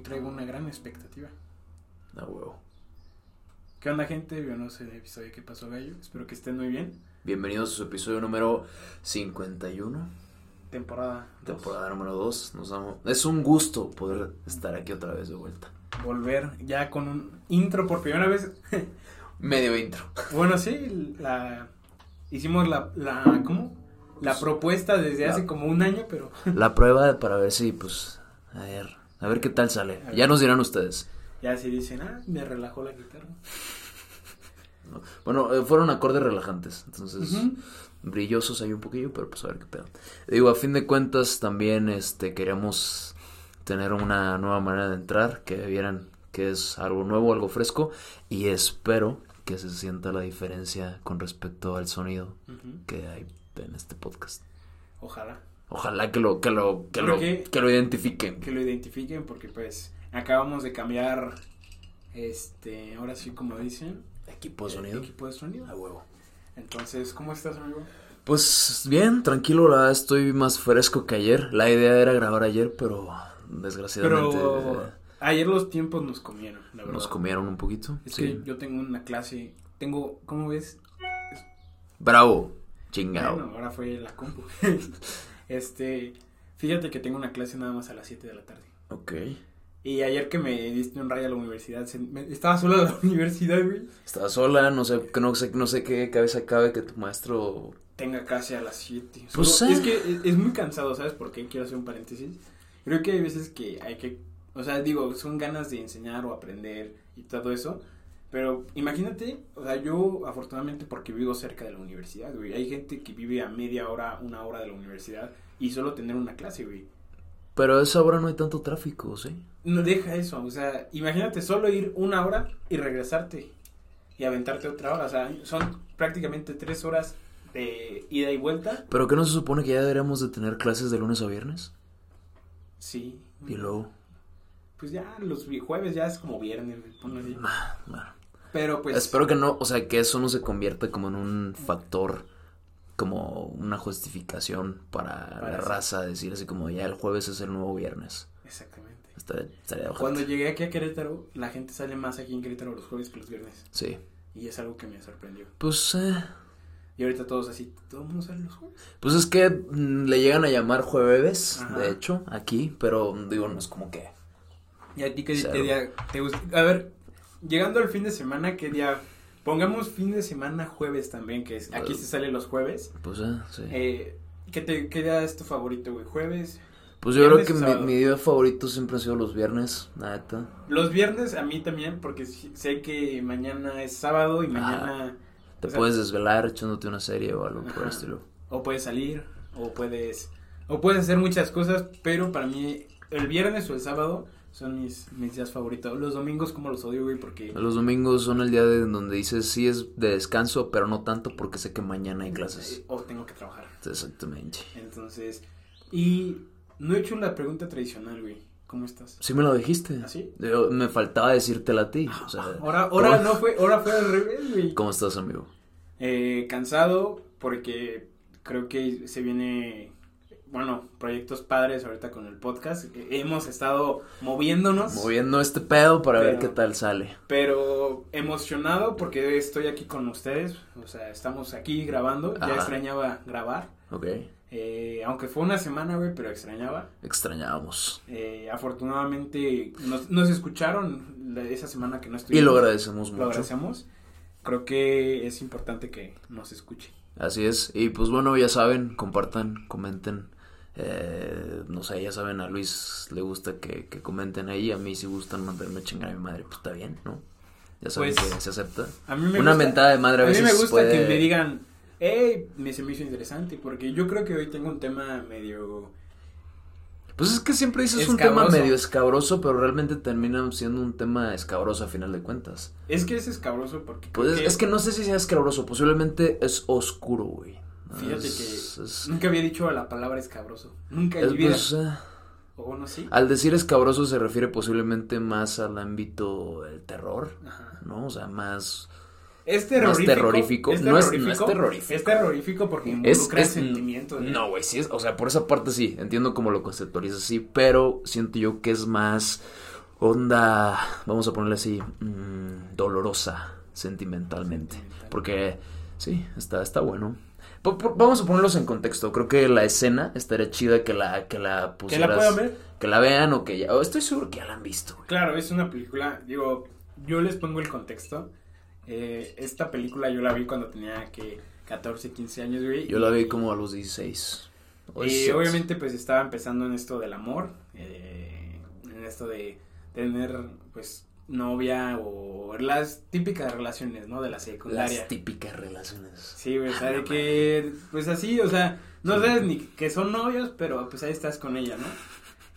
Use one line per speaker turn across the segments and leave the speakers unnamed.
hoy traigo una gran expectativa.
Ah, huevo.
¿Qué onda, gente? No sé el episodio que pasó, Gallo. Espero que estén muy bien.
Bienvenidos a su episodio número 51,
Temporada. dos.
temporada número 2. Nos damos... Es un gusto poder estar aquí otra vez de vuelta.
Volver ya con un intro por primera vez.
Medio intro.
bueno, sí, la... Hicimos la... la ¿Cómo? La propuesta desde
La-
hace como un año, pero...
La prueba para ver si, pues, a ver, a ver qué tal sale. Ya nos dirán ustedes.
Ya se dicen, ah, me relajó la guitarra.
¿no? Bueno, eh, fueron acordes relajantes, entonces brillosos ahí un poquillo, pero pues a ver qué pedo. Digo, a fin de cuentas también este queríamos tener una nueva manera de entrar, que vieran que es algo nuevo, algo fresco y espero que se sienta la diferencia con respecto al sonido que hay en este podcast.
Ojalá.
Ojalá que lo que lo que lo
que-
que lo identifiquen.
que lo identifiquen porque pues acabamos de cambiar este ahora sí como dicen
Equipo de sonido.
equipo de sonido
A huevo.
entonces cómo estás amigo
Pues bien, tranquilo, la verdad, estoy más fresco que ayer. La idea era grabar ayer, pero desgraciadamente
pero
eh,
ayer los tiempos nos comieron la verdad
nos comieron un poquito.
es
sí.
que yo tengo una clase tengo cómo ves
Bravo, chingado.
bueno ahora fue la compu este fíjate que tengo una clase nada más a las 7 de la tarde
Ok.
y ayer que me diste un rayo a la universidad se- me- estaba sola en la universidad güey
Estaba sola, no sé, que no sé, no sé qué cabeza cabe que tu maestro.
tenga clase a las 7.
Pues,
Solo-. Es que es, es muy cansado, ¿sabes por qué? Quiero hacer un paréntesis. Creo que hay veces que hay que, o sea, digo, son ganas de enseñar o aprender y todo eso. Pero imagínate, o sea, yo afortunadamente porque vivo cerca de la universidad, güey. Hay gente que vive a media hora, una hora de la universidad y solo tener una clase, güey.
Pero a esa hora no hay tanto tráfico, ¿sí?
No deja eso, o sea, imagínate solo ir una hora y regresarte y aventarte otra hora. O sea, son prácticamente tres horas de ida y vuelta.
Pero que no se supone que ya deberíamos de tener clases de lunes a viernes.
Sí.
Y luego.
Pues ya los jueves ya es como viernes, ponlo así.
bueno.
Pero pues
Espero que no, o sea, que eso no se convierta como en un factor, como una justificación para,
Para
la raza, decir así como ya el jueves es el nuevo viernes.
exactamente.
Estaría.
Cuando llegué aquí a Querétaro, la gente sale más aquí en Querétaro los jueves que los viernes.
Sí.
Y es algo que me sorprendió.
Pues, eh,
Y ahorita todos así, todo el mundo sale los jueves.
pues es que mm, le llegan a llamar jueves,
Ajá.
de hecho, aquí, pero digo, no es como que...
¿Y a ti qué, día te gusta? A ver, llegando al fin de semana, ¿qué día? Pongamos fin de semana jueves también, que es, aquí se sale los jueves.
Pues, eh, sí.
Eh, ¿qué, te, ¿Qué día es tu favorito, güey? ¿Jueves?
pues yo creo que mi, mi día favorito siempre han sido los viernes, neta.
Los viernes a mí también, porque sé que mañana es sábado y mañana...
Te
sea-
puedes desvelar echándote una serie o algo por el estilo.
o puedes salir o puedes o puedes hacer muchas cosas pero para mí el viernes o el sábado son mis, mis días favoritos los domingos como los odio güey porque
Los domingos son el día de donde dices sí es de descanso, pero no tanto porque sé que mañana hay clases.
eh, o tengo que trabajar
Exactamente.
entonces y no he hecho la pregunta tradicional güey cómo estás
Sí me lo dijiste.
¿Así?
Yo- me faltaba decírtela a ti. O sea,
ahora ahora
¿cómo-
no fue ahora fue al revés güey
¿Cómo estás, amigo?
Eh, cansado porque creo que se viene bueno proyectos padres ahorita con el podcast Eh, hemos estado moviéndonos
Moviendo este pedo para ver
Pero-
qué tal sale.
Pero emocionado porque estoy aquí con ustedes. O sea, estamos aquí grabando. Ya extrañaba grabar.
Ok.
Eh, aunque fue una semana, güey, pero extrañaba.
Extrañábamos.
Eh, afortunadamente nos, nos escucharon la- esa semana que no
Y
estuvimos.
lo agradecemos
Lo
mucho.
agradecemos. Creo que es importante que nos escuchen.
Así es. Y pues bueno, ya saben, compartan, comenten. Eh, no sé, ya saben, a Luis le gusta que, que comenten ahí. A mí si gustan mandarme a chingar a mi madre, pues está bien, ¿no? Ya saben
Pues,
que se acepta.
A mí me
Una
gusta,
mentada de madre a
a mí
veces
me gusta
puede-
que me digan, hey, me se me hizo interesante. Porque yo creo que hoy tengo un tema medio
Pues es que siempre dices un tema medio escabroso, pero realmente termina siendo un tema escabroso a final de cuentas.
Es que es escabroso porque.
Pues
creo
es que no sé si sea escabroso, posiblemente es oscuro, güey.
Fíjate
Es-
que
es-
nunca había dicho la palabra escabroso. Nunca
es, pues,
o bueno, sí.
al decir escabroso se refiere posiblemente más al ámbito del terror,
Ajá.
¿no? O sea, más...
Es terrorífico.
terrorífico.
Es
No es- no
terrorífico.
es terrorífico.
Es terrorífico porque
Es,
involucra
es-
sentimientos.
No, güey, sí es, o sea, por esa parte sí, entiendo cómo lo conceptualizas así, pero siento yo que es más onda, vamos a ponerle así, mm, dolorosa sentimentalmente.
Sentimental.
Porque sí, está, está bueno. Vamos a ponerlos en contexto. Creo que la escena estaría chida que la, que la
¿Que la puedan ver?
Que la vean o que ya. estoy seguro que ya la han visto, güey.
Claro, es una película, digo, yo les pongo el contexto. Eh, esta película yo la vi cuando tenía que 14, 15 años, güey.
Yo la vi como a los 16. o
Y
17.
obviamente pues estaba empezando en esto del amor, eh, en esto de tener pues novia o las típicas relaciones, ¿no? De la secundaria.
Las típicas relaciones.
Sí, güey, o sea,
Ah,
de que, pues así, o sea, no sabes ni que son novios, pero pues ahí estás con ella, ¿no?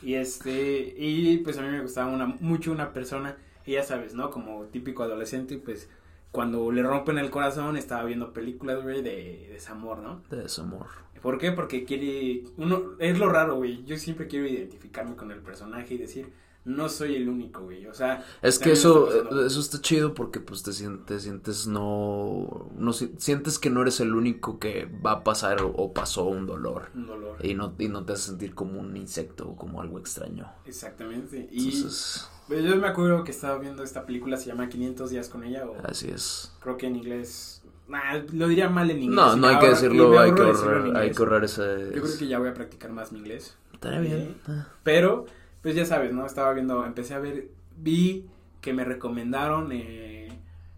Y este, y pues a mí me gustaba una, mucho una persona, y ya sabes, ¿no? Como típico adolescente, pues cuando le rompen el corazón estaba viendo películas, güey, de desamor, ¿no?
De desamor.
¿Por qué? Porque quiere, uno, es lo raro, güey, yo siempre quiero identificarme con el personaje y decir, no soy el único, güey, o sea.
Es que eso,
está
eh, eso está chido porque pues te sientes, te sientes no, no si- sientes que no eres el único que va a pasar o, o pasó un dolor
Un dolor.
y no, y no te hace sentir como un insecto o como algo extraño.
Exactamente. Y
Entonces,
pues, yo me acuerdo que estaba viendo esta película, se llama 500 días con ella, o
así es.
creo que en inglés. Nah, lo diría mal en inglés.
No, no hay que decirlo, hay que
decirlo en
ahorrar, hay que ese.
Yo creo que ya voy a practicar más mi inglés.
Estaría bien.
Pero, pues ya sabes, ¿no? Estaba viendo, empecé a ver, vi que me recomendaron, eh,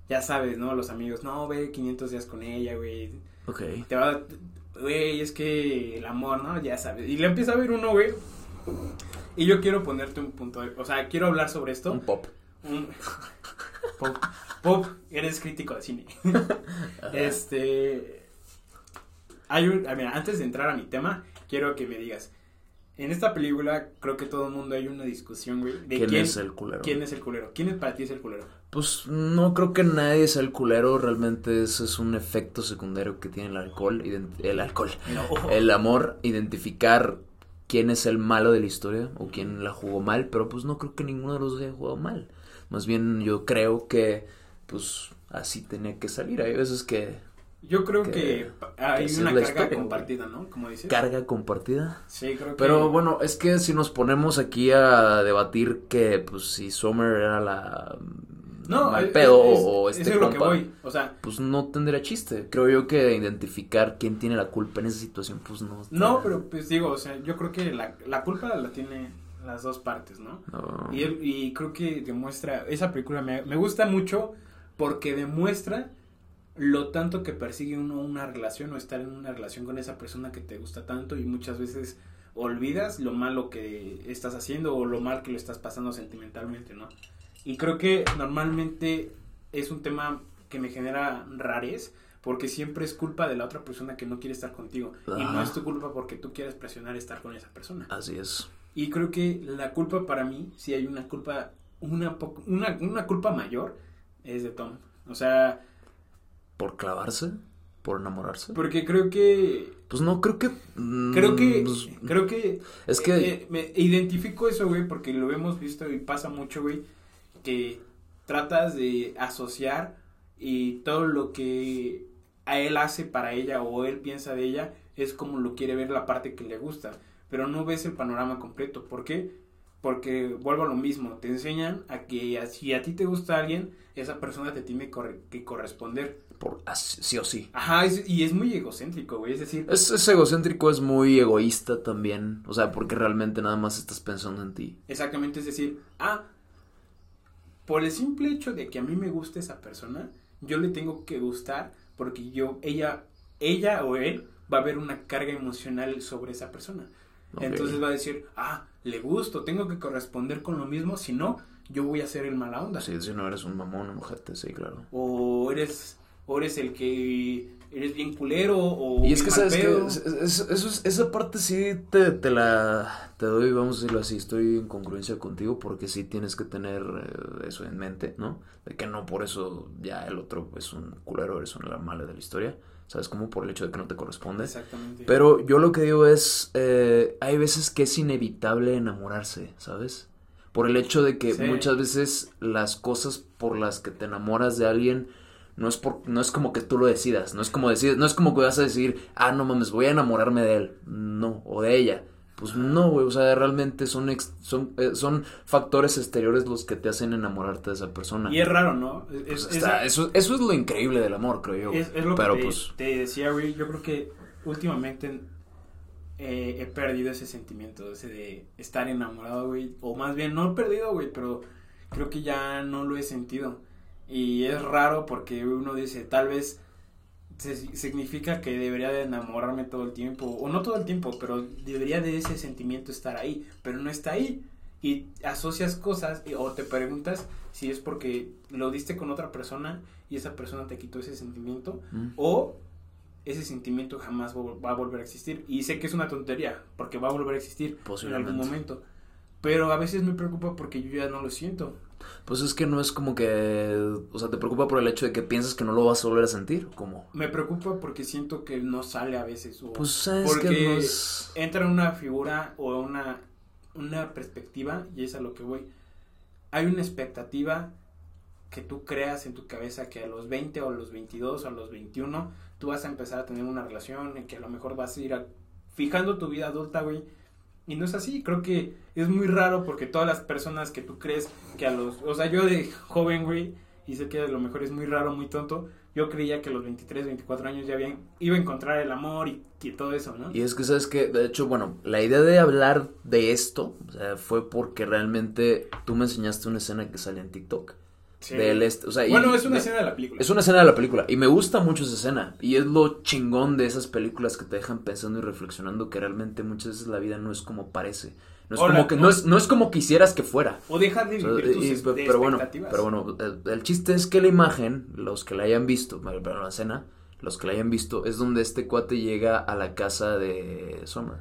ya sabes, ¿no? Los amigos, no, ve 500 días con ella, güey.
Ok.
Te va, güey, es que el amor, ¿no? Ya sabes. Y le empieza a ver uno, güey. Y yo quiero ponerte un punto, de- o sea, quiero hablar sobre esto.
Un pop.
Un- Pop, Pop, eres crítico de cine. este. Hay un. ah, Mira, antes de entrar a mi tema, quiero que me digas. En esta película, creo que todo el mundo hay una discusión, güey. De
¿Quién,
quién,
es el culero?
quién es el culero. ¿Quién es para ti es el culero?
Pues no creo que nadie sea el culero, realmente ese es un efecto secundario que tiene el alcohol, el alcohol, el amor, identificar quién es el malo de la historia o quién la jugó mal, pero pues no creo que ninguno de los haya jugado mal. Más bien yo creo que pues así tenía que salir. Hay veces que
Yo creo
que-
que, hay
que
una
es
carga
historia,
compartida, ¿no? Como dices.
carga compartida.
Sí, creo que.
Pero bueno, es que si nos ponemos aquí a debatir que pues si Summer era la
no,
mal
es-
pedo
es-
o
es
este
de lo que
compa,
voy. O sea,
pues no tendría chiste. Creo yo que identificar quién tiene la culpa en esa situación, pues no.
no, pero pues digo, o sea, yo creo que la, la culpa la tiene las dos partes, ¿no?
No.
Y, él- y creo que demuestra, esa película me, me gusta mucho porque demuestra lo tanto que persigue uno una relación o estar en una relación con esa persona que te gusta tanto y muchas veces olvidas lo malo que estás haciendo o lo mal que lo estás pasando sentimentalmente, ¿no? Y creo que normalmente es un tema que me genera rarez porque siempre es culpa de la otra persona que no quiere estar contigo y no es tu culpa porque tú quieres presionar estar con esa persona.
Así es.
Y creo que la culpa para mí, si hay una culpa, una, una, una culpa mayor, es de Tom. O sea,
¿Por clavarse? ¿Por enamorarse?
porque creo que,
Pues no, creo que. mm,
creo que,
pues,
creo que,
es que.
eh, me identifico eso, güey, porque lo hemos visto y pasa mucho, güey, que tratas de asociar y todo lo que a él hace para ella o él piensa de ella es como lo quiere ver la parte que le gusta, pero no ves el panorama completo. ¿Por qué? Porque vuelvo a lo mismo, te enseñan a que si a ti te gusta alguien, esa persona te tiene que corresponder.
Por, sí o sí.
Ajá, es- y es muy egocéntrico, güey, es decir,
Es, es egocéntrico, es muy egoísta también. O sea, porque realmente nada más estás pensando en ti.
Exactamente, es decir, ah, por el simple hecho de que a mí me guste esa persona, yo le tengo que gustar porque yo, ella, ella o él va a ver una carga emocional sobre esa persona. Entonces va a decir, ah, le gusto, tengo que corresponder con lo mismo, si no, yo voy a ser el mala onda.
Sí, si no eres un mamón, ojete, sí, claro.
O eres, o eres el que eres bien culero, o
Y es que sabes que
pedo.
eso es- esa parte sí te, te la te doy, vamos a decirlo así, estoy en congruencia contigo porque sí tienes que tener eh, eso en mente, ¿no? De que no por eso ya el otro es un culero, eres una mala de la historia, ¿sabes? Como por el hecho de que no te corresponde.
Exactamente.
Pero yo lo que digo es, eh, hay veces que es inevitable enamorarse, ¿sabes? Por el hecho de que
Sí.
muchas veces las cosas por las que te enamoras de alguien no es por, no es como que tú lo decidas, no es como decir, no es como que vas a decir, ah, no mames, voy a enamorarme de él, no, o de ella. Pues no, güey, o sea, realmente son, ex- son, eh, son factores exteriores los que te hacen enamorarte de esa persona.
Y es raro, ¿no? Es,
Pues eso, eso es lo increíble del amor, creo yo.
es- es lo
Pero
que te,
pues,
te decía, güey. Yo creo que últimamente eh, he perdido ese sentimiento, ese de estar enamorado, güey. O más bien, no he perdido, güey, pero creo que ya no lo he sentido. Y es raro porque uno dice, tal vez se- significa que debería de enamorarme todo el tiempo, o no todo el tiempo, pero debería de ese sentimiento estar ahí, pero no está ahí. Y asocias cosas y- o te preguntas si es porque lo diste con otra persona y esa persona te quitó ese sentimiento
mm,
o ese sentimiento jamás va a volver a existir. Y sé que es una tontería, porque va a volver a existir en algún momento. Pero a veces me preocupa porque yo ya no lo siento.
Pues es que no es como que, o sea, te preocupa por el hecho de que piensas que no lo vas a volver a sentir, como,
Me preocupa porque siento que no sale a veces. O
pues sabes
porque
que no es...
entra una figura o una, una perspectiva y es a lo que voy. Hay una expectativa que tú creas en tu cabeza que a los 20 o a los 22 o a los 21 tú vas a empezar a tener una relación y que a lo mejor vas a ir a- fijando tu vida adulta, güey. Y no es así, creo que es muy raro porque todas las personas que tú crees que a los, o sea, yo de joven, güey, y sé que a lo mejor es muy raro, muy tonto, yo creía que a los 23, 24 años ya bien, iba a encontrar el amor y, y todo eso, ¿no?
Y es que, ¿sabes que De hecho, bueno, la idea de hablar de esto o sea, fue porque realmente tú me enseñaste una escena que sale en TikTok.
Sí.
Del este, o sea, y-
Bueno, es una
de-
escena de la película.
Es una escena de la película y me gusta mucho esa escena y es lo chingón de esas películas que te dejan pensando y reflexionando que realmente muchas veces la vida no es como parece. No es
Hola,
como que
no.
no es no es como quisieras que fuera.
O dejar de
O sea,
vivir tus
y- pero bueno, pero bueno, el, chiste es que la imagen, los que la hayan visto, pero la escena, los que la hayan visto es donde este cuate llega a la casa de Summer.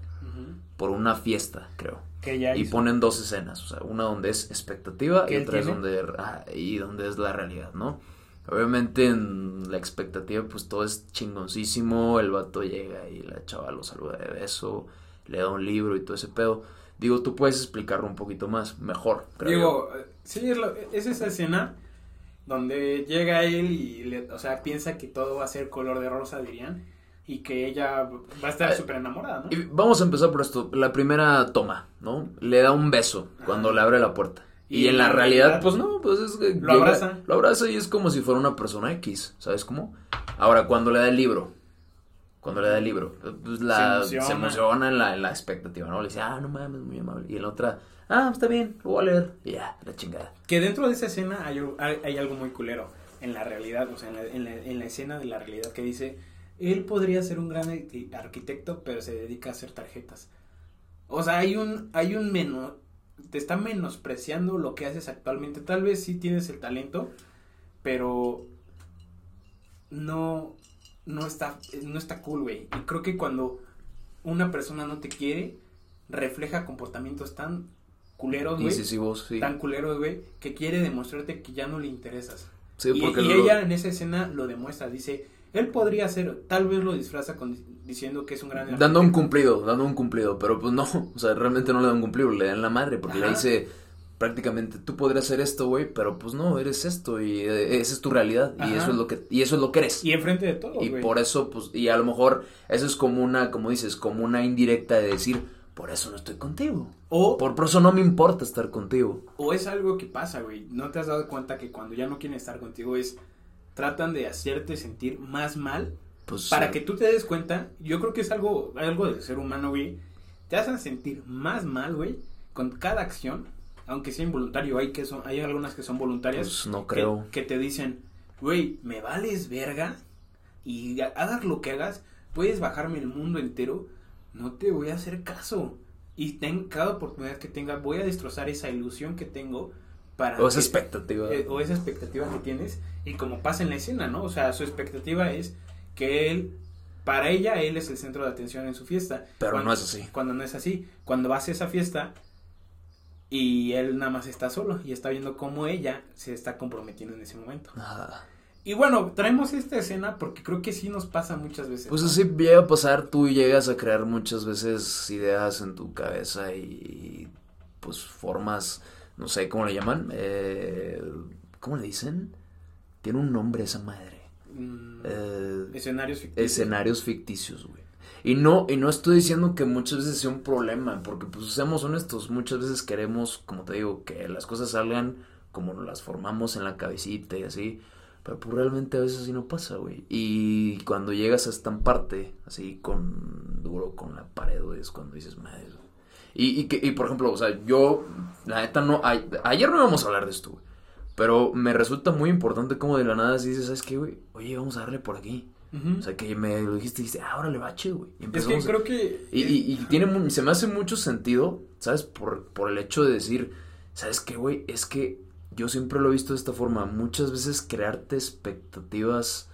Por una fiesta, creo.
Que ya
Y
hizo.
ponen dos escenas, o sea, una donde es expectativa
¿Que
y otra es donde, ah, y donde es la realidad, ¿no? Obviamente en la expectativa pues todo es chingoncísimo, el vato llega y la chava lo saluda de beso, le da un libro y todo ese pedo. Digo, tú puedes explicarlo un poquito más, mejor. creo.
Digo, eh, sí, es, lo- es esa escena donde llega él y, le, o sea, piensa que todo va a ser color de rosa, dirían, y que ella va a estar
Eh,
súper enamorada, ¿no?
Vamos a empezar por esto. La primera toma, ¿no? Le da un beso cuando le abre la puerta. Y,
Y
en la realidad,
realidad,
pues no, pues es que
lo abraza.
Lo abraza y es como si fuera una persona X, ¿sabes cómo? Ahora, cuando le da el libro, cuando le da el libro, pues la,
Se
se
emociona.
en, la, en la expectativa, ¿no? Le dice, ah, no mames, muy amable. Y en la otra, ah, está bien, lo voy a leer. Y ya, la chingada.
Que dentro de esa escena hay, hay, hay algo muy culero en la realidad, o sea, en la, en la- en la escena de la realidad que dice, él podría ser un gran arqui- arquitecto, pero se dedica a hacer tarjetas. O sea, hay un, hay un menos, te está menospreciando lo que haces actualmente. Tal vez sí tienes el talento, pero no, no está, no está cool, güey. Y creo que cuando una persona no te quiere, refleja comportamientos tan culeros, güey
sí.
tan culeros, güey, que quiere demostrarte que ya no le interesas.
Sí,
y
porque
y
lo-
ella en esa escena lo demuestra, dice, él podría ser, tal vez lo disfraza con, diciendo que es un gran
Dando un cumplido, dando un cumplido, pero pues no, o sea, realmente no le dan un cumplido, le dan la madre, porque le dice prácticamente, tú podrías ser esto, güey, pero pues no, eres esto y eh, esa es tu realidad y eso es lo que y eso es lo que eres.
Y enfrente de todo,
Y por eso, pues, y a lo mejor eso es como una, como dices, como una indirecta de decir, por eso no estoy contigo.
O,
Por, por eso no me importa estar contigo.
o es algo que pasa, güey. ¿No te has dado cuenta que cuando ya no quieren estar contigo es, tratan de hacerte sentir más mal
Pues,
para
eh,
que tú te des cuenta? Yo creo que es algo, algo del ser humano, güey. Te hacen sentir más mal, güey, con cada acción, aunque sea involuntario. Hay, que son, hay algunas que son voluntarias.
pues no creo.
Que, te dicen, güey, me vales verga y ha- hagas lo que hagas, puedes bajarme el mundo entero, no te voy a hacer caso. Y ten, cada oportunidad que tenga, voy a destrozar esa ilusión que tengo para...
O esa
que-
expectativa.
eh, o esa expectativa que tienes y como pasa en la escena, ¿no? O sea, su expectativa es que él, para ella, él es el centro de atención en su fiesta.
Pero
Cuando-
no es así.
Cuando no es así, cuando vas a esa fiesta y él nada más está solo y está viendo cómo ella se está comprometiendo en ese momento.
Ah.
Y bueno, traemos esta escena porque creo que sí nos pasa muchas veces.
Pues así llega a pasar, tú llegas a crear muchas veces ideas en tu cabeza y pues formas, no sé cómo le llaman, eh, ¿cómo le dicen? Tiene un nombre esa madre.
Mm,
Eh,
escenarios ficticios.
escenarios ficticios, güey. Y no, y no estoy diciendo que muchas veces sea un problema, porque pues seamos honestos, muchas veces queremos, como te digo, que las cosas salgan como las formamos en la cabecita y así. Pero pues realmente a veces así no pasa, güey. Y cuando llegas a esta parte, así con duro con la pared, güey, es cuando dices, madre. Y, y, que, y por ejemplo, o sea, yo, la neta no, ayer no íbamos a hablar de esto, güey. Pero me resulta muy importante como de la nada si dices, ¿sabes qué, güey? Oye, vamos a darle por aquí. O sea, que me lo dijiste y dijiste, ah, órale, bache, güey.
Y es que creo que...
Y, y, y, tiene, se me hace mucho sentido, ¿sabes? Por, por el hecho de decir, ¿sabes qué, güey? Es que yo siempre lo he visto de esta forma. Muchas veces crearte expectativas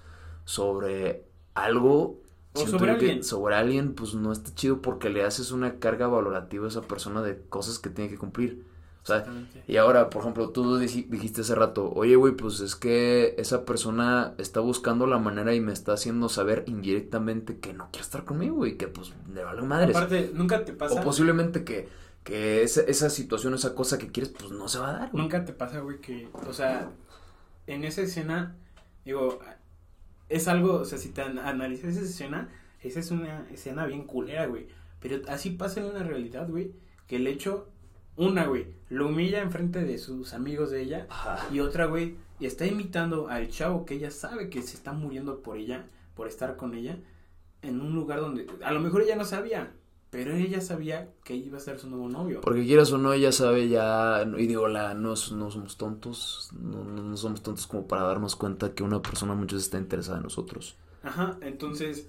sobre algo
o sobre alguien.
sobre alguien, pues no está chido porque le haces una carga valorativa a esa persona de cosas que tiene que cumplir. O sea, y ahora, por ejemplo, tú dijiste hace rato, oye, güey, pues es que esa persona está buscando la manera y me está haciendo saber indirectamente que no quiere estar conmigo y que pues le vale madres.
Aparte, nunca te pasa.
O posiblemente que, que esa, esa situación, esa cosa que quieres, pues no se va a dar.
Nunca te pasa, güey, que, o sea, en esa escena, digo, es algo, o sea, si te analizas esa escena, esa es una escena bien culera, güey. Pero así pasa en una realidad, güey, que el hecho una, güey, lo humilla enfrente de sus amigos de ella. Y otra, güey, está imitando al chavo que ella sabe que se está muriendo por ella, por estar con ella, en un lugar donde a lo mejor ella no sabía, pero ella sabía que iba a ser su nuevo novio.
Porque quieras o no, ella sabe ya, y digo, la, no, no somos tontos, no, no, somos tontos como para darnos cuenta que una persona muchas veces está interesada en nosotros.
Ajá, entonces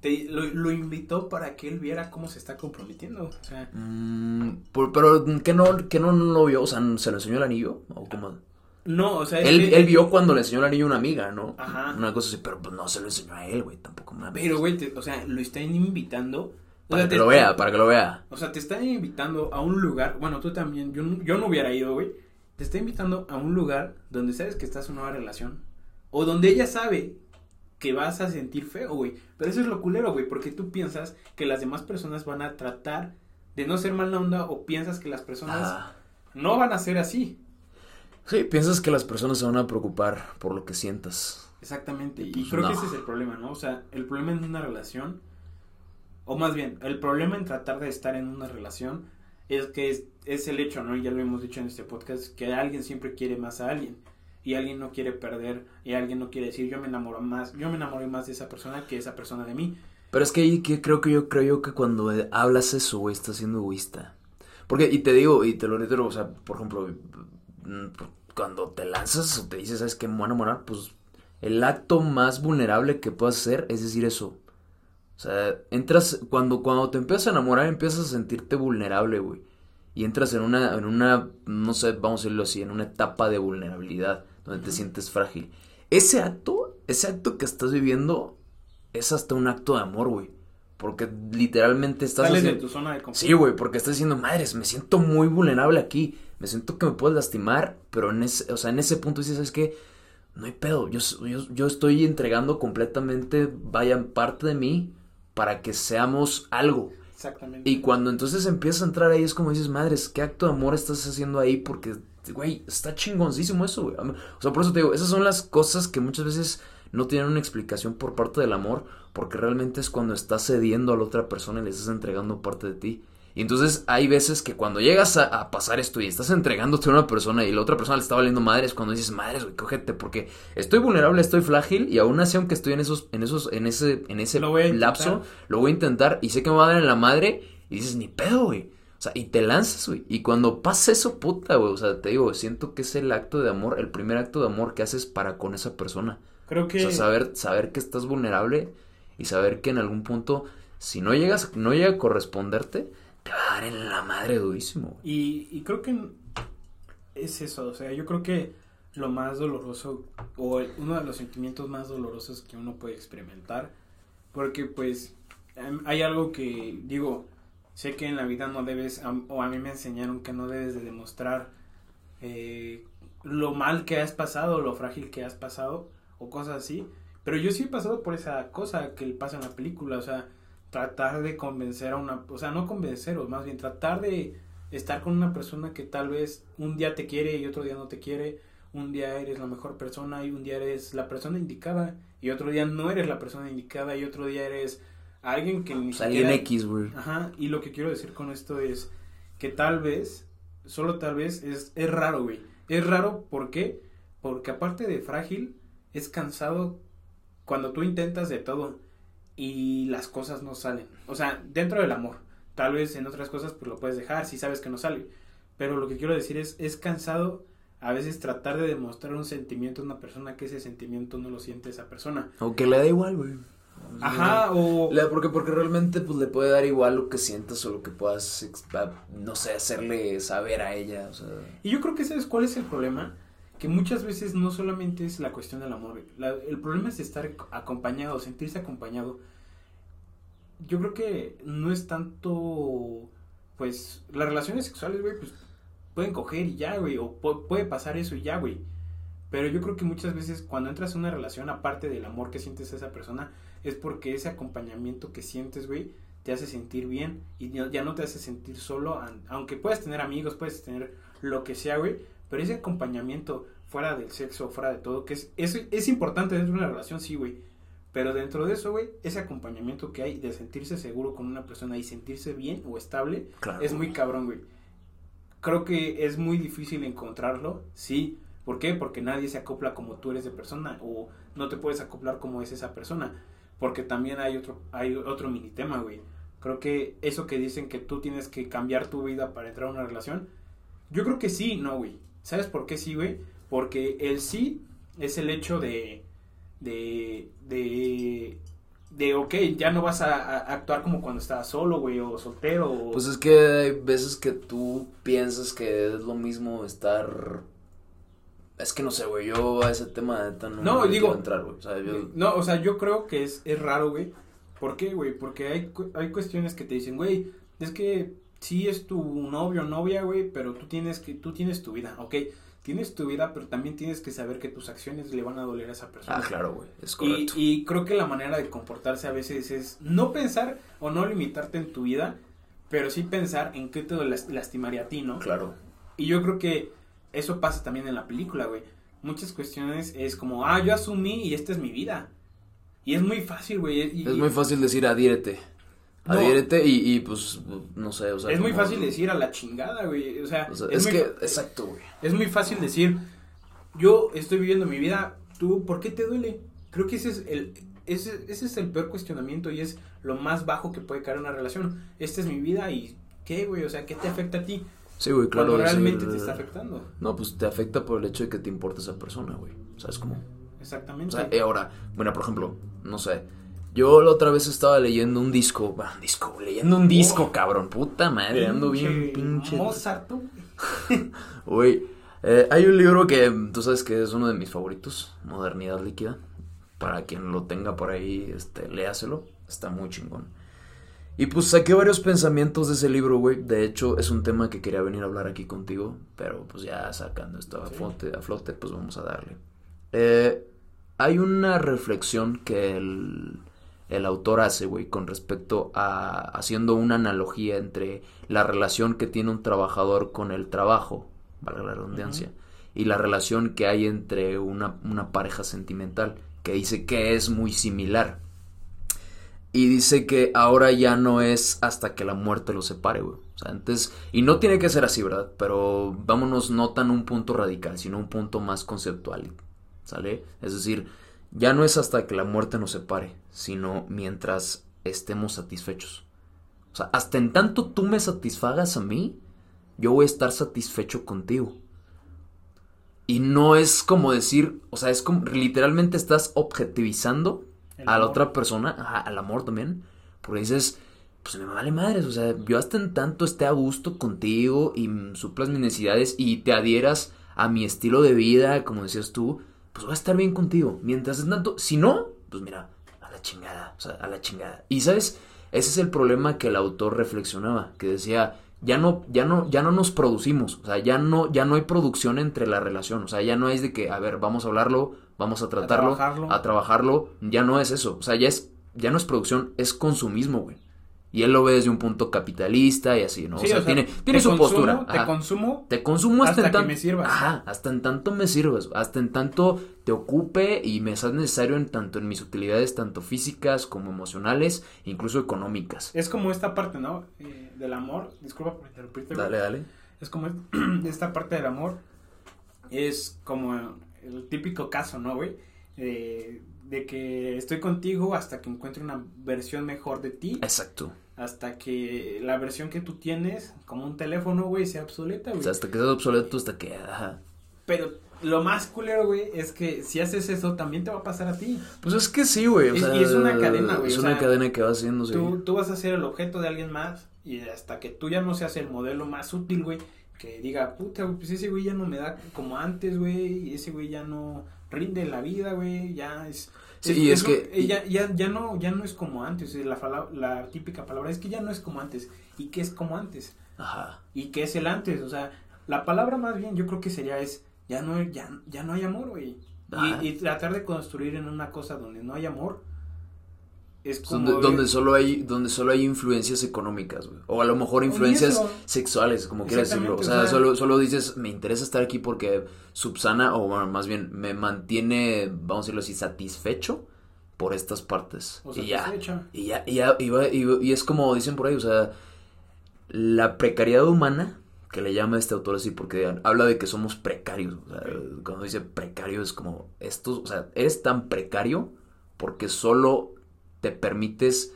te, lo, invitó para que él viera cómo se está comprometiendo. O sea.
Mm, pero, ¿qué no, que no lo vio? O sea, ¿se le enseñó el anillo? ¿O cómo?
No, o sea.
Él, él vio cuando le enseñó el anillo a una amiga, ¿no? Ajá. Una cosa así, pero pues no se lo enseñó a él, güey, tampoco mames.
Pero, güey, o sea, lo están invitando.
Para que lo vea, para que lo vea.
O sea, te están invitando a un lugar. Bueno, tú también. Yo, yo no hubiera ido, güey. Te está invitando a un lugar donde sabes que estás en una nueva relación. O donde ella sabe que vas a sentir feo, güey. Pero eso es lo culero, güey, porque tú piensas que las demás personas van a tratar de no ser mala onda o piensas que las personas ah. no van a ser así.
Sí, piensas que las personas se van a preocupar por lo que sientas.
Exactamente, y pues creo que ese es el problema, ¿no? O sea, el problema en una relación, o más bien, el problema en tratar de estar en una relación es que es, es el hecho, ¿no? Y ya lo hemos dicho en este podcast, que alguien siempre quiere más a alguien y alguien no quiere perder y alguien no quiere decir yo me enamoro más, yo me enamoré más de esa persona que esa persona de mí.
Pero es que ahí que creo que yo creo que cuando hablas eso, güey, estás siendo egoísta. Porque, y te digo, y te lo reitero, o sea, por ejemplo, mm, cuando te lanzas o te dices, ¿sabes qué? Me voy a enamorar, pues el acto más vulnerable que puedas hacer es decir eso. O sea, entras, cuando, cuando te empiezas a enamorar, empiezas a sentirte vulnerable, güey. Y entras en una, en una, no sé, vamos a decirlo así, en una etapa de vulnerabilidad donde te sientes frágil. Ese acto, ese acto que estás viviendo es hasta un acto de amor, güey. Porque literalmente estás...
Sales de tu zona de confort.
Sí, güey, porque estás diciendo, madres, me siento muy vulnerable aquí. Me siento que me puedes lastimar, pero en ese, o sea, en ese punto dices, ¿sabes qué? No hay pedo. Yo, yo, yo estoy entregando completamente, vayan, parte de mí para que seamos algo.
Exactamente.
Y cuando entonces empiezas a entrar ahí es como dices, madres, ¿qué acto de amor estás haciendo ahí? Porque güey, está chingoncísimo eso, güey. O sea, por eso te digo, esas son las cosas que muchas veces no tienen una explicación por parte del amor, porque realmente es cuando estás cediendo a la otra persona y le estás entregando parte de ti. Y entonces hay veces que cuando llegas a, pasar esto y estás entregándote a una persona y la otra persona le está valiendo madres, cuando dices, madres, güey, cógete, porque estoy vulnerable, estoy frágil y aún así, aunque estoy en esos, en esos, en ese, en ese lapso, lo voy a intentar y sé que me va a dar en la madre y dices, ni pedo, güey. O sea, y te lanzas, güey. Y cuando pasa eso, puta, güey. O sea, te digo, siento que es el acto de amor, el primer acto de amor que haces para con esa persona.
Creo que.
O sea, saber, saber que estás vulnerable y saber que en algún punto, si no llegas, no llega a corresponderte, te va a dar en la madre durísimo.
Y, y creo que es eso. O sea, yo creo que lo más doloroso, o uno de los sentimientos más dolorosos que uno puede experimentar, porque pues em, hay algo que, digo, sé que en la vida no debes, o a mí me enseñaron que no debes de demostrar eh, lo mal que has pasado, lo frágil que has pasado, o cosas así. Pero yo sí he pasado por esa cosa que pasa en la película, o sea, tratar de convencer a una, o sea, no convencer, o más bien tratar de estar con una persona que tal vez un día te quiere y otro día no te quiere, un día eres la mejor persona y un día eres la persona indicada y otro día no eres la persona indicada y otro día eres a alguien que ni
O sea, alguien
siquiera...
X, güey.
Ajá, y lo que quiero decir con esto es que tal vez, solo tal vez, es, es raro, güey. Es raro, ¿por qué? Porque aparte de frágil, es cansado cuando tú intentas de todo y las cosas no salen. O sea, dentro del amor. Tal vez en otras cosas pues lo puedes dejar si sabes que no sale. Pero lo que quiero decir es, es cansado a veces tratar de demostrar un sentimiento a una persona que ese sentimiento no lo siente esa persona.
O que le da igual, güey.
Ajá, o...
Le- porque, porque realmente pues le puede dar igual lo que sientas o lo que puedas, no sé, hacerle saber a ella, o sea...
Y yo creo que sabes cuál es el problema, que muchas veces no solamente es la cuestión del amor, la- el problema es estar acompañado, sentirse acompañado. Yo creo que no es tanto, pues, las relaciones sexuales, güey, pues pueden coger y ya, güey, o pu- puede pasar eso y ya, güey. Pero yo creo que muchas veces cuando entras en una relación, aparte del amor que sientes a esa persona, es porque ese acompañamiento que sientes, güey, te hace sentir bien y ya no te hace sentir solo, aunque puedes tener amigos, puedes tener lo que sea, güey, pero ese acompañamiento fuera del sexo, fuera de todo, que es, es, es importante dentro de una relación, sí, güey, pero dentro de eso, güey, ese acompañamiento que hay de sentirse seguro con una persona y sentirse bien o estable,
Claro.
es muy cabrón, güey. Creo que es muy difícil encontrarlo, sí. ¿Por qué? Porque nadie se acopla como tú eres de persona o no te puedes acoplar como es esa persona. Porque también hay otro, hay otro mini tema, güey. Creo que eso que dicen que tú tienes que cambiar tu vida para entrar a una relación, yo creo que sí, no, güey. ¿Sabes por qué sí, güey? Porque el sí es el hecho de, de, de, de, ok, ya no vas a, actuar como cuando estabas solo, güey, o soltero.
Pues es que hay veces que tú piensas que es lo mismo estar... Es que no sé, güey, yo a ese tema de neta no,
No, digo-
entrar, güey. O sea, yo...
No, o sea, yo creo que es, es raro, güey. ¿Por qué, güey? Porque hay, hay cuestiones que te dicen, güey, es que sí es tu novio o novia, güey, pero tú tienes que, tú tienes tu vida, ok. Tienes tu vida, pero también tienes que saber que tus acciones le van a doler a esa persona.
Ah, claro, güey, es
Y,
correcto.
y creo que la manera de comportarse a veces es no pensar o no limitarte en tu vida, pero sí pensar en qué te las- lastimaría a ti, ¿no?
Claro.
Y yo creo que eso pasa también en la película, güey. Muchas cuestiones es como, ah, yo asumí y esta es mi vida. Y es muy fácil, güey. y-
Es muy fácil decir adhiérete.
No.
Adhiérete y, y pues, no sé, o sea...
es muy fácil decir a la chingada, güey. O sea,
o sea,
es,
es,
muy,
que, exacto, güey.
es muy fácil decir, yo estoy viviendo mi vida, tú, ¿por qué te duele? Creo que ese es el, ese, ese es el peor cuestionamiento y es lo más bajo que puede caer en una relación. Esta es mi vida y, ¿qué, güey? O sea, ¿qué te afecta a ti?
Sí, güey, claro.
cuando realmente te está afectando.
No, pues te afecta por el hecho de que te importa esa persona, güey. ¿Sabes cómo?
Exactamente.
O sea, eh, ahora, bueno, por ejemplo, no sé. Yo la otra vez estaba leyendo un disco, un disco, leyendo un disco,
Oh.
cabrón, puta madre, ando bien pinche.
Mozart, tú.
Güey, eh, hay un libro que tú sabes que es uno de mis favoritos, Modernidad Líquida. Para quien lo tenga por ahí, este, léaselo, está muy chingón. Y pues saqué varios pensamientos de ese libro, güey. De hecho, es un tema que quería venir a hablar aquí contigo, pero pues ya sacando esto a,
Sí.
flote, a flote, pues vamos a darle. Eh, hay una reflexión que el, el autor hace, güey, con respecto a haciendo una analogía entre la relación que tiene un trabajador con el trabajo, valga la redundancia, y la relación que hay entre una, una pareja sentimental, que dice que es muy similar. Y dice que ahora ya no es hasta que la muerte los separe, güey. O sea, antes, y no tiene que ser así, ¿verdad? Pero vámonos no tan un punto radical, sino un punto más conceptual, ¿sale? Es decir, ya no es hasta que la muerte nos separe, sino mientras estemos satisfechos. O sea, hasta en tanto tú me satisfagas a mí, yo voy a estar satisfecho contigo. Y no es como decir, o sea, es como literalmente estás objetivizando a la otra persona, al amor también, porque dices, pues me vale madres, o sea, yo hasta en tanto esté a gusto contigo y suplas mis necesidades y te adhieras a mi estilo de vida, como decías tú, pues voy a estar bien contigo. Mientras en tanto, si no, pues mira, a la chingada, o sea, a la chingada. Y sabes, ese es el problema que el autor reflexionaba, que decía, ya no, ya no, ya no nos producimos, o sea, ya no, ya no hay producción entre la relación, o sea, ya no es de que, a ver, vamos a hablarlo, vamos a tratarlo,
trabajarlo.
a trabajarlo, ya no es eso, o sea, ya es, ya no es producción, es consumismo, güey. Y él lo ve desde un punto capitalista y así, ¿no?
Sí,
o sea,
o sea,
tiene, tiene su
consumo,
postura.
Te consumo.
Te consumo hasta,
hasta
en tanto.
me sirvas.
Ajá, hasta en tanto me sirves. Hasta en tanto te ocupe y me seas necesario en tanto en mis utilidades, tanto físicas como emocionales, incluso económicas.
Es como esta parte, ¿no? Eh, del amor. Disculpa por interrumpirte. güey.
Dale, dale.
Es como esta parte del amor. Es como el típico caso, ¿no, güey? Eh, de que estoy contigo hasta que encuentre una versión mejor de ti.
Exacto.
Hasta que la versión que tú tienes, como un teléfono, güey, sea obsoleta,
O
güey.
sea, hasta que seas obsoleto, hasta que. Ajá.
Pero lo más culero, güey, es que si haces eso, también te va a pasar a ti.
Pues es que sí, güey. o
Es-
sea,
y es una cadena, güey,
Es
o
una
sea,
cadena que va haciendo, sí.
Tú, tú vas a ser el objeto de alguien más y hasta que tú ya no seas el modelo más útil, güey, que diga, puta, güey, pues ese güey ya no me da como antes, güey, y ese güey ya no rinde en la vida, güey, ya es...
Sí, y es que-
eh, Ya, ya, ya, no, ya no es como antes, eh, la, la típica palabra es que ya no es como antes. ¿Y qué es como antes?
Ajá.
¿Y qué es el antes? O sea, la palabra más bien yo creo que sería es, ya no, ya, ya no hay amor, güey. Y tratar de construir en una cosa donde no hay amor es como...
Donde, donde solo hay donde solo hay influencias económicas, güey. O a lo mejor influencias
eso.
sexuales, como quieras decirlo. O sea,
o sea-
solo, solo dices, me interesa estar aquí porque subsana, o bueno, más bien, me mantiene, vamos a decirlo así, satisfecho por estas partes.
o
y ya. Y ya, y ya, y, va- y va- y es como dicen por ahí, o sea, la precariedad humana, que le llama este autor así, porque habla de que somos precarios. o sea, cuando dice precario es como, esto, o sea, eres tan precario porque solo te permites,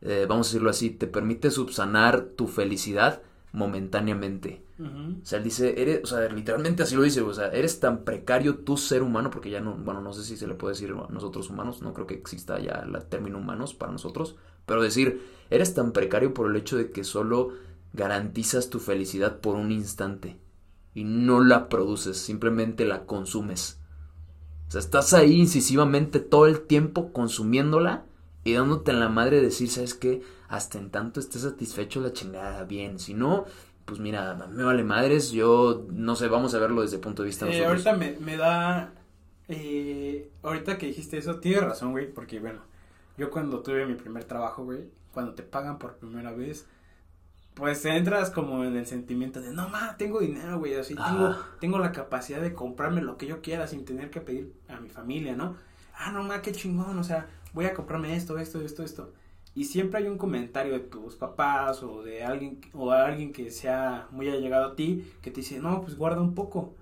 eh, vamos a decirlo así, te permite subsanar tu felicidad momentáneamente. O sea, él dice, eres, o sea, literalmente así lo dice, o sea, eres tan precario tu ser humano, porque ya no, bueno, no sé si se le puede decir a nosotros humanos, no creo que exista ya el término humanos para nosotros, pero decir, eres tan precario por el hecho de que solo garantizas tu felicidad por un instante y no la produces, simplemente la consumes. O sea, estás ahí incisivamente todo el tiempo consumiéndola y dándote en la madre de decir, ¿sabes qué? Hasta en tanto estés satisfecho la chingada, bien. Si no, pues mira, me vale madres, yo no sé, vamos a verlo desde el punto de vista de
Eh, ahorita me, me da. Eh, ahorita que dijiste eso, tienes razón, güey, porque bueno, yo cuando tuve mi primer trabajo, güey, cuando te pagan por primera vez, pues entras como en el sentimiento de, no, ma, tengo dinero, güey, así, tengo, tengo la capacidad de comprarme lo que yo quiera sin tener que pedir a mi familia, ¿no? Ah, no, ma, qué chingón, o sea, voy a comprarme esto, esto, esto, esto. Y siempre hay un comentario de tus papás o de alguien, o de alguien que sea muy allegado a ti, que te dice, no, pues guarda un poco.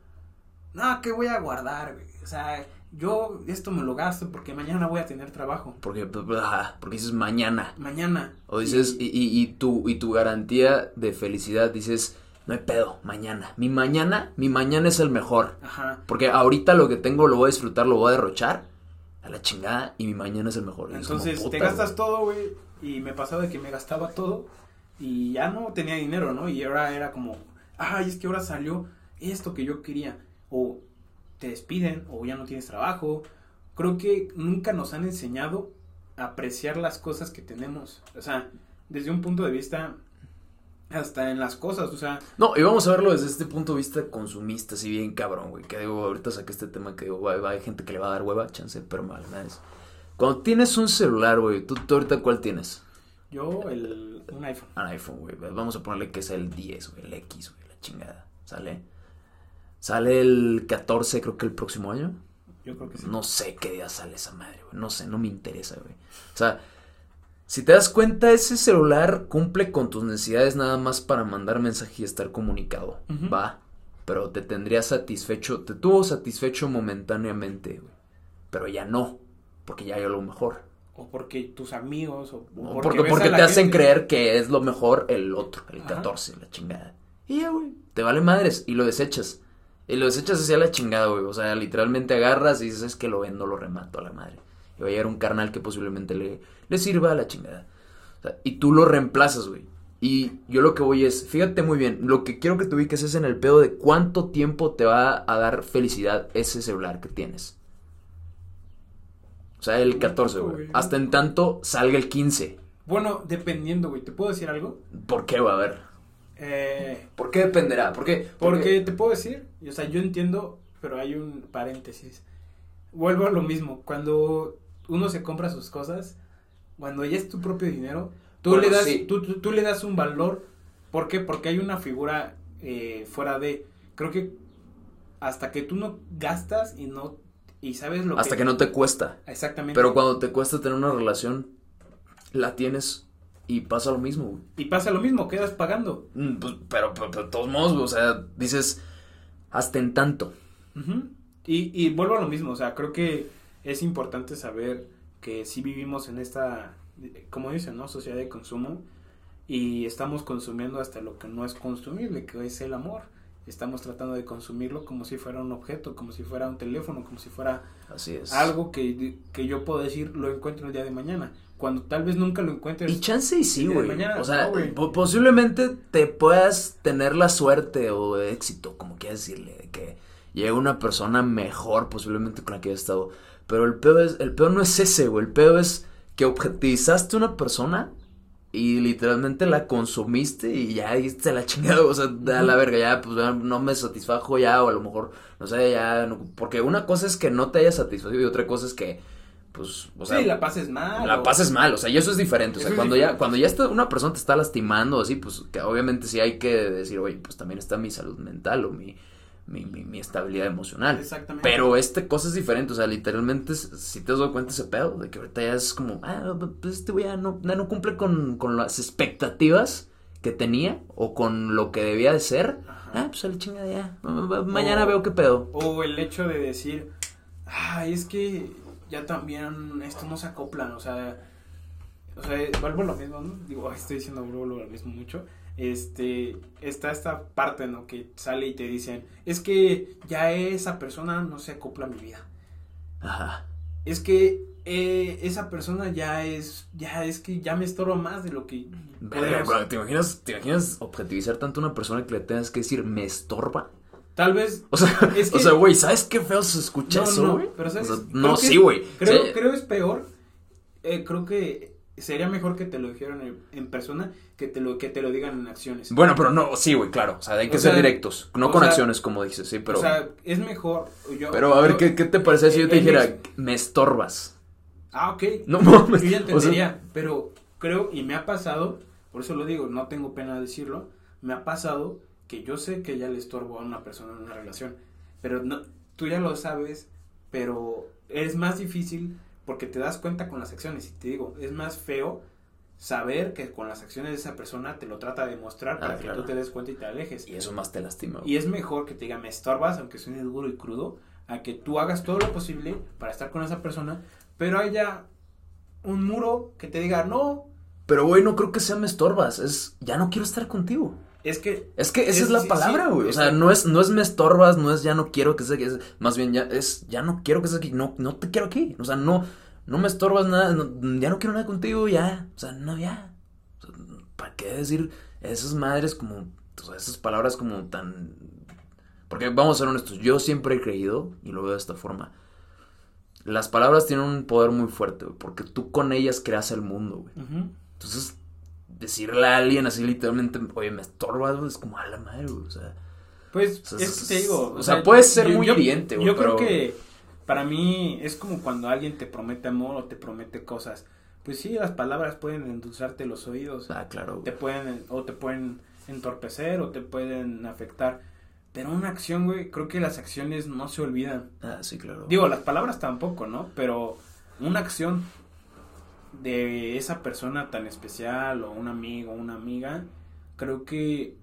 No, ¿qué voy a guardar, güey? O sea, yo esto me lo gasto porque mañana voy a tener trabajo.
Porque, porque dices mañana.
Mañana.
O dices,
Y-
y, y, y tu, y tu garantía de felicidad, dices, no hay pedo, mañana. Mi mañana, mi mañana es el mejor.
Ajá.
Porque ahorita lo que tengo lo voy a disfrutar, lo voy a derrochar a la chingada y mi mañana es el mejor. Como,
Entonces te gastas todo, güey. Y me pasaba de que me gastaba todo. Y ya no tenía dinero, ¿no? Y ahora era como, ay, es que ahora salió esto que yo quería. O te despiden, o ya no tienes trabajo. Creo que nunca nos han enseñado a apreciar las cosas que tenemos. O sea, desde un punto de vista, hasta en las cosas, o sea,
No, y vamos a verlo desde este punto de vista consumista, así bien cabrón, güey. Que digo, ahorita saqué este tema que digo, güey, hay gente que le va a dar hueva, chance, pero mal, nada es. Cuando tienes un celular, güey, ¿tú, tú ahorita cuál tienes?
yo, el, un iPhone.
Un iPhone, güey. Vamos a ponerle que es el 10, güey, el X, güey, la chingada. ¿Sale? Sale el 14, creo que el próximo año.
Yo creo que sí.
No sé qué día sale esa madre, güey. No sé, no me interesa, güey. O sea, si te das cuenta, ese celular cumple con tus necesidades nada más para mandar mensaje y estar comunicado. Va. Pero te tendría satisfecho, te tuvo satisfecho momentáneamente, güey. Pero ya no, porque ya hay algo mejor.
O porque tus amigos, o,
porque, te hacen creer que es lo mejor el otro, el
Ajá.
14, la chingada. Y ya, güey, te vale madres y lo desechas. Y lo desechas hacia la chingada, güey. O sea, literalmente agarras y dices, es que lo vendo, lo remato a la madre. Y va a llegar un carnal que posiblemente le, le sirva a la chingada. O sea, y tú lo reemplazas, güey. Y yo lo que voy es, fíjate muy bien, lo que quiero que te ubiques es en el pedo de cuánto tiempo te va a dar felicidad ese celular que tienes. O sea, el 14,
güey.
Hasta en tanto salga el 15.
Bueno, dependiendo, güey. ¿Te puedo decir algo?
¿Por qué va a haber?
Eh,
¿Por qué dependerá? ¿Por qué?
porque te puedo decir, o sea, yo entiendo, pero hay un paréntesis. Vuelvo a lo mismo. Cuando uno se compra sus cosas, cuando ya es tu propio dinero, Tú,
Bueno,
le das,
sí.
tú, tú- tú le das un valor. ¿Por qué? Porque hay una figura eh, fuera de. Creo que hasta que tú no gastas y no. Y sabes lo
Hasta que no te cuesta.
Exactamente.
Pero cuando te cuesta tener una relación, la tienes y pasa lo mismo, güey.
Y pasa lo mismo, quedas pagando.
Mm, pues, pero, pero, pero de todos modos, o sea, dices, hasta en tanto.
Y, y vuelvo a lo mismo, o sea, creo que es importante saber que si vivimos en esta, como dicen, ¿no? Sociedad de consumo y estamos consumiendo hasta lo que no es consumible, que es el amor. Estamos tratando de consumirlo como si fuera un objeto, como si fuera un teléfono, como si fuera
Así es.
algo que, que yo puedo decir lo encuentro el día de mañana. Cuando tal vez nunca lo encuentres.
Y chance y sí, güey. O sea,
no,
posiblemente te puedas tener la suerte o éxito, como quieras decirle, de que llegue una persona mejor posiblemente con la que hayas estado. Pero el peor es, el peor no es ese, güey. El peor es que objetivizaste a una persona y literalmente la consumiste y ya diste la chingada, o sea, da la verga, ya, pues ya no me satisfajo ya, o a lo mejor, no sé, ya, no- porque una cosa es que no te haya satisfacido y otra cosa es que, pues, o sea,
sí, la pases mal.
la
o-
pases mal, o sea, y eso es diferente, o sea,
Eso
cuando ya, cuando ya está, una persona te está lastimando así, pues, que obviamente sí hay que decir, oye, pues también está mi salud mental o mi, mi, mi, mi estabilidad emocional.
Exactamente.
Pero este cosa es diferente, o sea, literalmente, si te has dado cuenta ese pedo, de que ahorita ya es como, ah, pues este güey ya no, ya no cumple con, con las expectativas que tenía o con lo que debía de ser,
Ajá.
ah, pues a la chingada ya, ma- ma- mañana
O-
veo qué pedo.
O el hecho de decir, ay, es que ya también esto no se acoplan, o sea, o sea, vuelvo a lo mismo, ¿no? Digo, estoy diciendo vuelvo lo mismo mucho. Este, está esta parte, ¿no? Que sale y te dicen, es que ya esa persona no se acopla a mi vida.
Ajá.
Es que eh, esa persona ya es, ya es que ya me estorba más de lo que
Verga, ¿te imaginas, ¿Te imaginas objetivizar tanto a una persona que le tengas que decir, me estorba?
Tal vez
O sea,
Es que-
o sea, güey, ¿sabes qué feo se escucha
No,
eso,
no,
güey?
pero ¿sabes?
O sea,
Creo
no,
que-
sí, güey.
Creo, creo es peor. eh, creo que sería mejor que te lo dijeran en, persona que te lo que te lo digan en acciones.
Bueno, pero no, sí, güey, claro. O sea, hay que
O
ser
sea,
directos. No con
sea,
acciones, como dices, sí, pero.
o sea, es mejor. Yo,
pero a ver, ¿qué, ¿qué te parece si yo te dijera,
ex-
me estorbas?
Ah, ok.
No mames.
Yo ya
o sea,
entendería, pero creo y me ha pasado, por eso lo digo, no tengo pena de decirlo, me ha pasado que yo sé que ya le estorbo a una persona en una relación, pero no, tú ya lo sabes, pero es más difícil porque te das cuenta con las acciones y te digo, es más feo saber que con las acciones de esa persona te lo trata de demostrar para
Ah,
que
claro.
tú te des cuenta y te alejes.
y eso más te lastima. güey.
Y es mejor que te diga, me estorbas, aunque suene duro y crudo, a que tú hagas todo lo posible para estar con esa persona, pero haya un muro que te diga, no,
Pero, güey, no creo que sea me estorbas. Es, ya no quiero estar contigo.
Es que...
Es que esa
Es-
es, la
sí,
palabra,
sí,
güey. o sea, no es, no es me estorbas, no es ya no quiero que aquí. es- más bien ya es ya no quiero que estés aquí. No, no te quiero aquí. O sea, no, no me estorbas nada. no- ya no quiero nada contigo, ya. O sea, no, ya. O sea, ¿Para qué decir esas madres como. O sea, esas palabras como tan. Porque vamos a ser honestos. Yo siempre he creído, y lo veo de esta forma. Las palabras tienen un poder muy fuerte, güey. Porque tú con ellas creas el mundo, güey. Entonces, decirle a alguien así literalmente, oye, me estorbas, es como a la madre, o sea.
Pues
O sea,
es que te digo...
o sea, puede ser muy hiriente, güey,
Yo
pero-
creo que para mí es como cuando alguien te promete amor o te promete cosas. Pues sí, las palabras pueden endulzarte los oídos.
Ah, claro.
te pueden o te pueden entorpecer o te pueden afectar. Pero una acción, güey, creo que las acciones no se olvidan.
Ah, sí, claro.
Digo, las palabras tampoco, ¿no? Pero una acción de esa persona tan especial o un amigo una amiga, creo que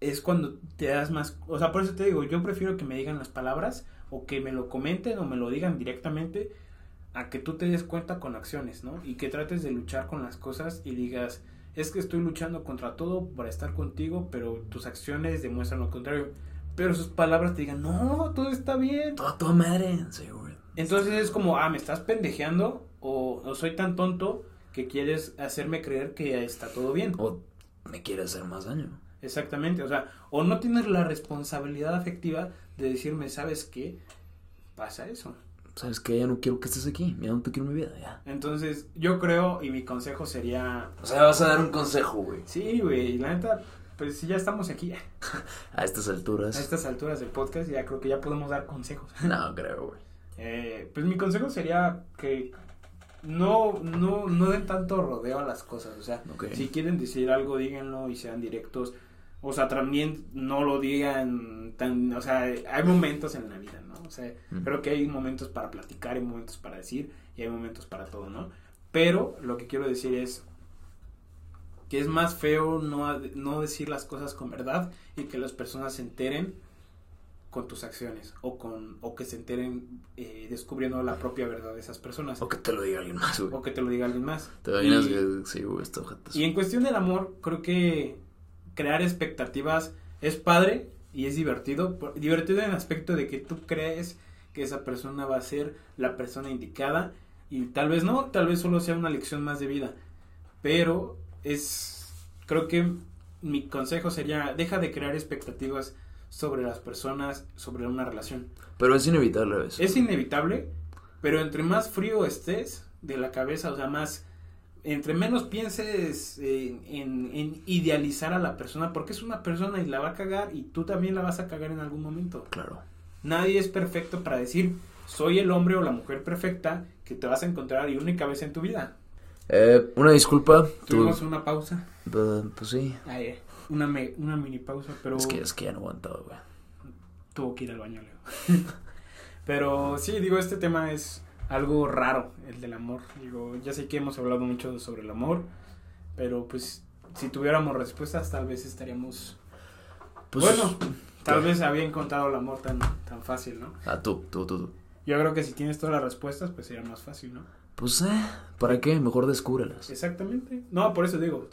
es cuando te das más, o sea, por eso te digo, yo prefiero que me digan las palabras o que me lo comenten o me lo digan directamente a que tú te des cuenta con acciones, ¿no? Y que trates de luchar con las cosas y digas, es que estoy luchando contra todo para estar contigo, pero tus acciones demuestran lo contrario. Pero sus palabras te digan, no, todo está bien.
Toda, toda madre, sí, güey.
Entonces es como, ah, me estás pendejeando o, o soy tan tonto que quieres hacerme creer que está todo bien.
O me quiere hacer más daño.
Exactamente, o sea, o no tienes la responsabilidad afectiva de decirme, ¿sabes qué? Pasa eso.
¿Sabes qué? Ya no quiero que estés aquí, ya no te quiero en mi vida, ya.
Entonces, yo creo y mi consejo sería,
O sea, vas a dar un consejo, güey.
sí, güey, la neta, pues si ya estamos aquí,
A estas alturas.
a estas alturas del podcast, ya creo que ya podemos dar consejos.
No, creo, güey.
Eh, pues mi consejo sería que no, no, no den tanto rodeo a las cosas, o sea, si quieren decir algo, díganlo y sean directos, o sea, también no lo digan tan, o sea, hay momentos en la vida, ¿no? O sea,
Mm.
creo que hay momentos para platicar, hay momentos para decir y hay momentos para todo, ¿no? Pero lo que quiero decir es que es más feo no, no decir las cosas con verdad y que las personas se enteren con tus acciones o con o que se enteren eh, descubriendo la propia verdad de esas personas
O que te lo diga alguien más, güey.
o que te lo diga alguien más.
Te imaginas
Y-
que sí, güey, esto ojete.
y en cuestión del amor, creo que crear expectativas es padre y es divertido. Por- Divertido en el aspecto de que tú crees que esa persona va a ser la persona indicada y tal vez no, tal vez solo sea una lección más de vida. Pero es, creo que mi consejo sería, deja de crear expectativas sobre las personas, sobre una relación.
Pero es inevitable veces.
Es inevitable, pero entre más frío estés de la cabeza, o sea, más, entre menos pienses en, en- en idealizar a la persona, porque es una persona y la va a cagar y tú también la vas a cagar en algún momento.
Claro.
Nadie es perfecto para decir, soy el hombre o la mujer perfecta que te vas a encontrar y única vez en tu vida.
Eh, una disculpa. Tú,
Tuvimos una pausa,
eh, pues sí.
Ay, una, me- una mini pausa, pero
Es que, es que ya no aguantaba, güey.
tuvo que ir al baño, Leo. Pero sí, digo, este tema es algo raro, el del amor. Digo, ya sé que hemos hablado mucho sobre el amor, pero pues si tuviéramos respuestas tal vez estaríamos...
Pues,
bueno, tal
¿qué?
vez había encontrado el amor tan, tan fácil, ¿no?
Ah, tú, tú, tú, tú.
Yo creo que si tienes todas las respuestas, pues sería más fácil, ¿no?
Pues, eh, ¿para qué? Mejor descúbrelas.
Exactamente. No, por eso digo,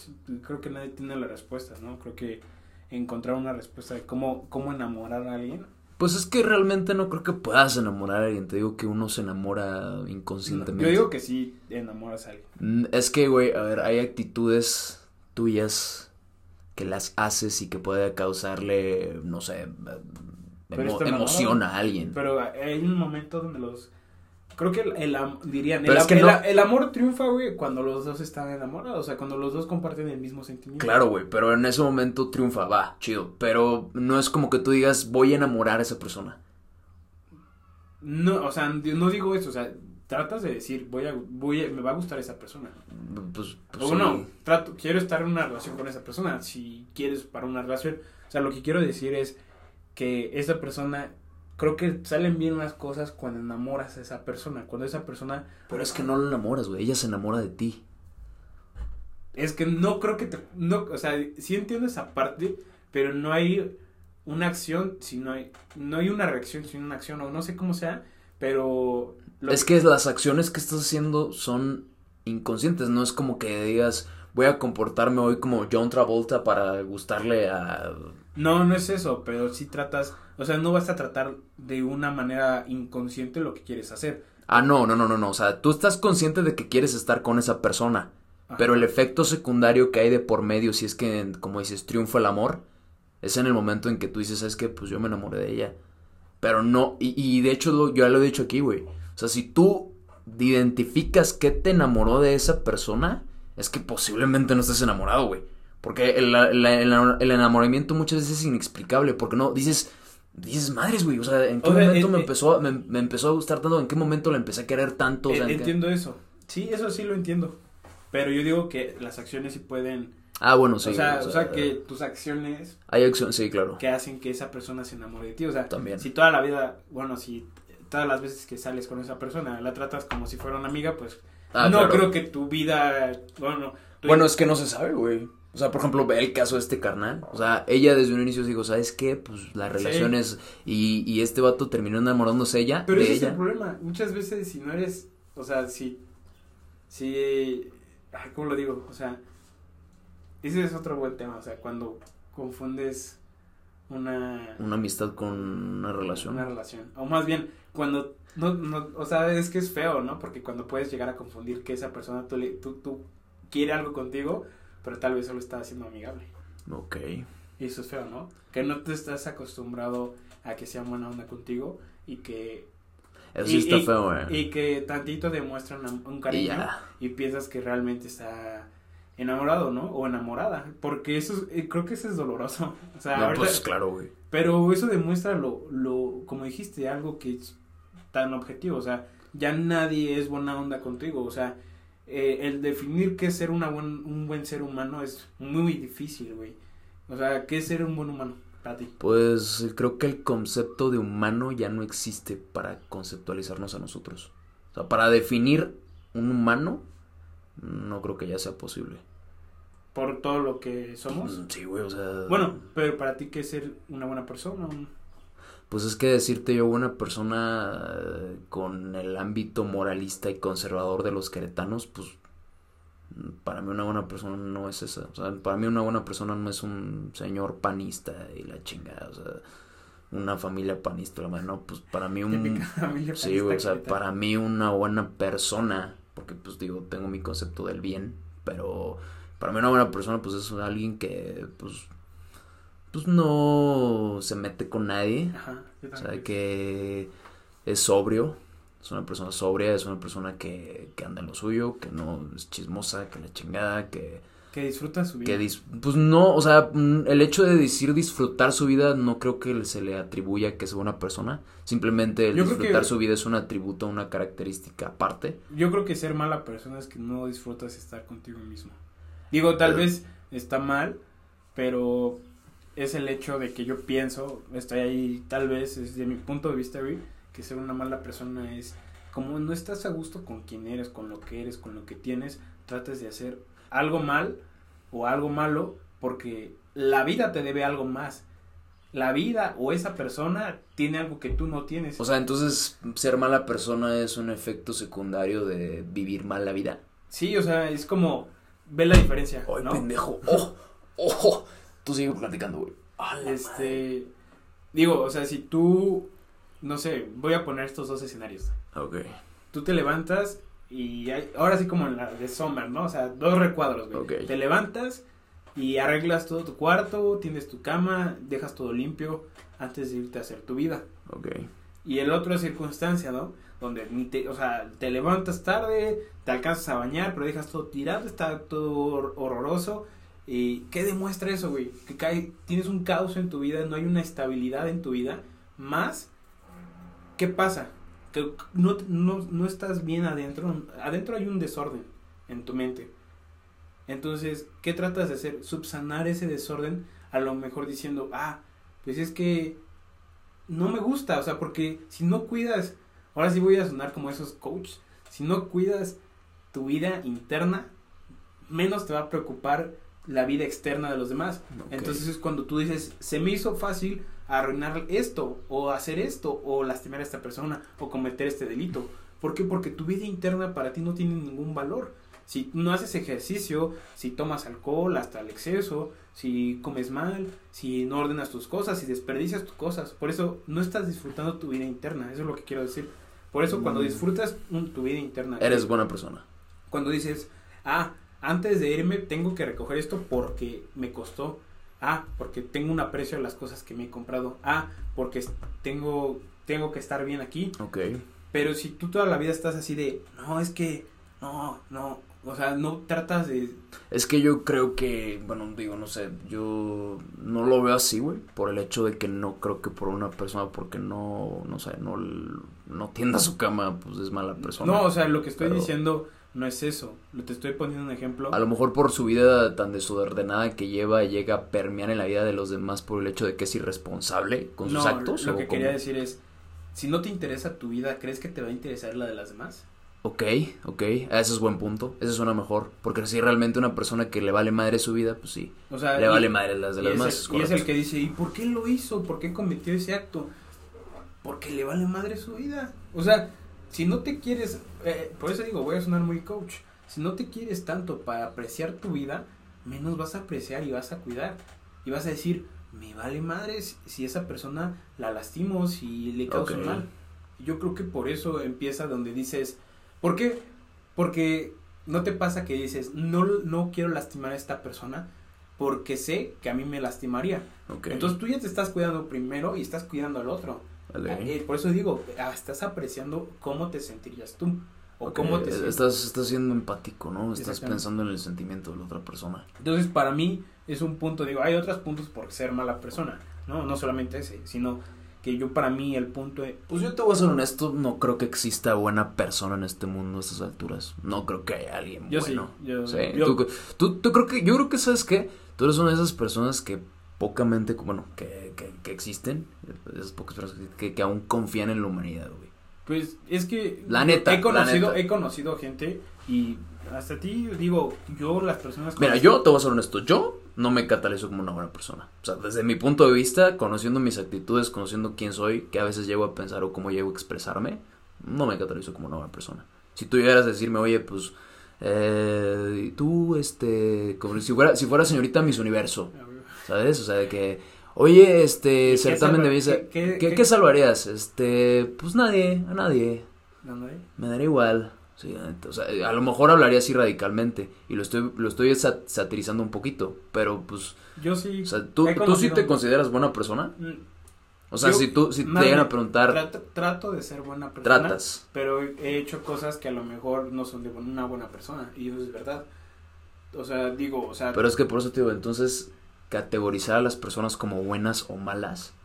creo que nadie tiene las respuestas, ¿no? Creo que encontrar una respuesta de cómo, cómo enamorar a alguien.
Pues es que realmente no creo que puedas enamorar a alguien. Te digo que uno se enamora inconscientemente.
Yo digo que sí enamoras a alguien.
Mm, Es que, güey, a ver, hay actitudes tuyas que las haces y que puede causarle, no sé, emo-
enamorado.
emoción a alguien.
Pero hay un momento donde los. Creo que el, el dirían. El,
es que
el-
no-
el amor triunfa, güey, cuando los dos están enamorados. O sea, cuando los dos comparten el mismo sentimiento.
Claro, güey, pero en ese momento triunfa, va, chido. Pero no es como que tú digas, voy a enamorar a esa persona.
No, o sea, no digo eso. O sea, tratas de decir, voy a, voy a- me va a gustar esa persona.
Pues, pues
o
sí.
no, trato, quiero estar en una relación con esa persona. Si quieres para una relación. O sea, lo que quiero decir es que esa persona. Creo que salen bien las cosas cuando enamoras a esa persona. Cuando esa persona
Pero es que no lo enamoras, güey. Ella se enamora de ti.
Es que no creo que te, no, o sea, sí entiendo esa parte, pero no hay una acción si no hay, no hay una reacción sin una acción, o no sé cómo sea, pero
Es que las acciones que estás haciendo son inconscientes. No es como que digas, voy a comportarme hoy como John Travolta para gustarle a.
no, no es eso, pero sí tratas, o sea, no vas a tratar de una manera inconsciente lo que quieres hacer.
Ah, no, no, no, no, no. O sea, tú estás consciente de que quieres estar con esa persona.
Ajá.
Pero el efecto secundario que hay de por medio, si es que, como dices, triunfa el amor, es en el momento en que tú dices, es que pues yo me enamoré de ella. Pero no, y, y de hecho lo- yo ya lo he dicho aquí, güey. O sea, si tú identificas que te enamoró de esa persona, es que posiblemente no estés enamorado, güey. Porque el, el- el- el enamoramiento muchas veces es inexplicable, porque no, dices, dices, madres, güey, o sea, ¿en qué
O
momento me
eh,
empezó, a- me, me empezó a gustar tanto? ¿En qué momento le empecé a querer tanto? O sea, ¿en qué-
entiendo eso. Sí, eso sí lo entiendo. Pero yo digo que las acciones sí pueden,
Ah, bueno, sí.
o, sea, o sea, que tus acciones
Hay acción, sí, claro.
que hacen que esa persona se enamore de ti. O sea,
También.
si toda la vida, bueno, si todas las veces que sales con esa persona la tratas como si fuera una amiga, pues
Ah,
no
claro.
creo que tu vida, bueno, tu-
Bueno, es que no se sabe, güey. O sea, por ejemplo, ve el caso de este carnal. O sea, ella desde un inicio dijo, ¿sabes qué? Pues las
Sí.
relaciones y, y este vato terminó enamorándose ella
pero
de
ese es
ella.
el problema. Muchas veces si no eres, o sea, si, si, ay, ¿cómo lo digo? O sea, ese es otro buen tema. O sea, cuando confundes una,
Una amistad con una relación.
una relación, o más bien cuando no, no, o sea, es que es feo, ¿no? Porque cuando puedes llegar a confundir que esa persona tú, le, tú, tú quiere algo contigo, pero tal vez solo está haciendo amigable.
Ok.
Y eso es feo, ¿no? Que no te estás acostumbrado a que sea buena onda contigo y que...
Eso
y-
está
y-
feo, güey.
Y que tantito demuestran un, cariño y piensas que realmente está enamorado, ¿no? O enamorada. Porque eso es- eh, creo que eso es doloroso. O sea,
No, pues claro, güey.
pero eso demuestra lo, lo, como dijiste, algo que es tan objetivo. O sea, ya nadie es buena onda contigo. O sea, eh, el definir qué es ser una buen, un buen ser humano es muy difícil, güey. O sea, ¿qué es ser un buen humano para ti?
Pues creo que el concepto de humano ya no existe para conceptualizarnos a nosotros. O sea, para definir un humano, no creo que ya sea posible.
Por todo lo que somos.
Sí, güey, o sea...
Bueno, pero para ti, ¿qué es ser una buena persona?
Pues es que decirte yo una persona eh, con el ámbito moralista y conservador de los queretanos, pues para mí una buena persona no es esa. O sea, para mí una buena persona no es un señor panista y la chingada, o sea, una familia panista, la madre, no, pues para mí un... Sí, güey, o sea, para mí una buena persona, porque pues digo, tengo mi concepto del bien, pero para mí una buena persona pues es alguien que pues pues no se mete con nadie,
Ajá, yo
o sea, que es sobrio, es una persona sobria, es una persona que, que anda en lo suyo, que no es chismosa, que la chingada, que,
Que disfruta su vida.
que dis- pues no, o sea, mm, el hecho de decir disfrutar su vida no creo que se le atribuya que sea una persona, simplemente el
Yo
disfrutar
que-
su vida es un atributo, una característica aparte.
Yo creo que ser mala persona es que no disfrutas estar contigo mismo. Digo, tal vez está mal, pero es el hecho de que yo pienso, estoy ahí, tal vez desde mi punto de vista, güey, que ser una mala persona es como no estás a gusto con quien eres, con lo que eres, con lo que tienes, tratas de hacer algo mal o algo malo porque la vida te debe algo más. La vida o esa persona tiene algo que tú no tienes.
O sea, entonces ser mala persona es un efecto secundario de vivir mal la vida.
Sí, o sea, es como ve la diferencia,
Ay,
¿no?
pendejo. Oh, oh. Tú sigue platicando, güey. Madre.
Este, digo, o sea, si tú, no sé, voy a poner estos dos escenarios.
Ok.
Tú te levantas y hay, ahora sí como en la de Summer, ¿no? O sea, dos recuadros, güey.
Ok.
Te levantas y arreglas todo tu cuarto, tienes tu cama, dejas todo limpio antes de irte a hacer tu vida.
Ok.
Y el otro es circunstancia, ¿no? Donde ni te, o sea, te levantas tarde, te alcanzas a bañar, pero dejas todo tirado, está todo hor- horroroso. ¿Y qué demuestra eso, güey? Que cae, tienes un caos en tu vida, no hay una estabilidad en tu vida. Más, ¿qué pasa? Que no, no, no estás bien adentro. Adentro hay un desorden en tu mente. Entonces, ¿qué tratas de hacer? Subsanar ese desorden, a lo mejor diciendo, ah, pues es que no me gusta, o sea, porque si no cuidas, ahora sí voy a sonar como esos coaches, si no cuidas tu vida interna, menos te va a preocupar la vida externa de los demás. Entonces es cuando tú dices, se me hizo fácil arruinar esto, o hacer esto, o lastimar a esta persona, o cometer este delito. ¿Por qué? Porque tu vida interna para ti no tiene ningún valor. Si no haces ejercicio, si tomas alcohol hasta el exceso, si comes mal, si no ordenas tus cosas, si desperdicias tus cosas. Por eso no estás disfrutando tu vida interna. Eso es lo que quiero decir. Por eso cuando
Mm.
disfrutas tu vida interna.
Eres buena persona.
Cuando dices, ah, antes de irme tengo que recoger esto porque me costó. Ah, porque tengo un aprecio a las cosas que me he comprado. Ah, porque tengo, tengo que estar bien aquí.
Ok.
Pero si tú toda la vida estás así de, no, es que, no, no, o sea, no tratas de,
Es que yo creo que, bueno, digo, no sé, yo no lo veo así, güey, por el hecho de que no creo que por una persona, porque no, no sé, no, no tienda su cama, pues es mala persona.
no, o sea, lo que estoy
Pero-
diciendo no es eso. Lo te estoy poniendo un ejemplo.
A lo mejor por su vida tan desordenada que lleva, llega a permear en la vida de los demás por el hecho de que es irresponsable con sus
no,
actos.
lo que
cómo?
quería decir es, si no te interesa tu vida, ¿crees que te va a interesar la de las demás?
Ok, ok, ese es buen punto, ese suena mejor, porque si realmente una persona que le vale madre su vida, pues sí,
O sea,
le
y-
vale madre las de las demás.
y es el que dice, ¿y por qué lo hizo? ¿Por qué cometió ese acto? Porque le vale madre su vida. O sea, si no te quieres, eh, por eso digo, voy a sonar muy coach, si no te quieres tanto para apreciar tu vida, menos vas a apreciar y vas a cuidar. Y vas a decir, me vale madre si, esa persona la lastimo, si le causo mal. Yo creo que por eso empieza donde dices, ¿por qué? Porque no te pasa que dices, no, no quiero lastimar a esta persona porque sé que a mí me lastimaría.
Ok,
Entonces tú ya te estás cuidando primero y estás cuidando al otro.
Ok.
Eh, Por eso digo, ah, estás apreciando cómo te sentirías tú. O
Ok,
cómo te sientes.
estás, estás siendo empático, ¿no? Estás pensando en el sentimiento de la otra persona.
Entonces para mí es un punto, digo, hay otros puntos por ser mala persona, ¿no? No solamente ese, sino que yo para mí el punto de...
Pues yo te voy a ser honesto, no creo que exista buena persona en este mundo a estas alturas. No creo que haya alguien
Yo
bueno.
sí, yo,
Sí,
yo-
tú, tú- tú creo que, yo creo que, ¿sabes qué? Tú eres una de esas personas que pocamente, bueno, que, que, que existen, esas pocas personas que, que aún confían en la humanidad, güey.
Pues es que
La neta,
he conocido,
la neta.
he conocido gente y hasta ti digo, yo las personas
Mira, yo te voy a ser honesto, yo no me catalizo como una buena persona. O sea, desde mi punto de vista, conociendo mis actitudes, conociendo quién soy, que a veces llego a pensar o cómo llego a expresarme, no me catalizo como una buena persona. Si tú llegaras a decirme, oye, pues, eh, tú, este, como si fuera, si fuera señorita Miss Universo, ¿sabes? O sea, de que, oye, este,
¿Y qué
certamen de belleza,
qué- qué-
¿qué,
qué-
qué salvarías? Este, pues nadie, a nadie.
¿Dónde?
Me daría igual. Sí, o sea, a lo mejor hablaría así radicalmente y lo estoy lo estoy sa- satirizando un poquito, pero pues,
Yo sí.
o sea, ¿tú, tú sí te consideras buena persona?
Mm,
O sea,
Yo-
si tú si te llegan a preguntar,
Trato, trato de ser buena persona.
tratas.
Pero he hecho cosas que a lo mejor no son de una buena persona. Y eso es verdad. O sea, digo, o sea.
Pero es que por eso te digo, entonces categorizar a las personas como buenas o malas,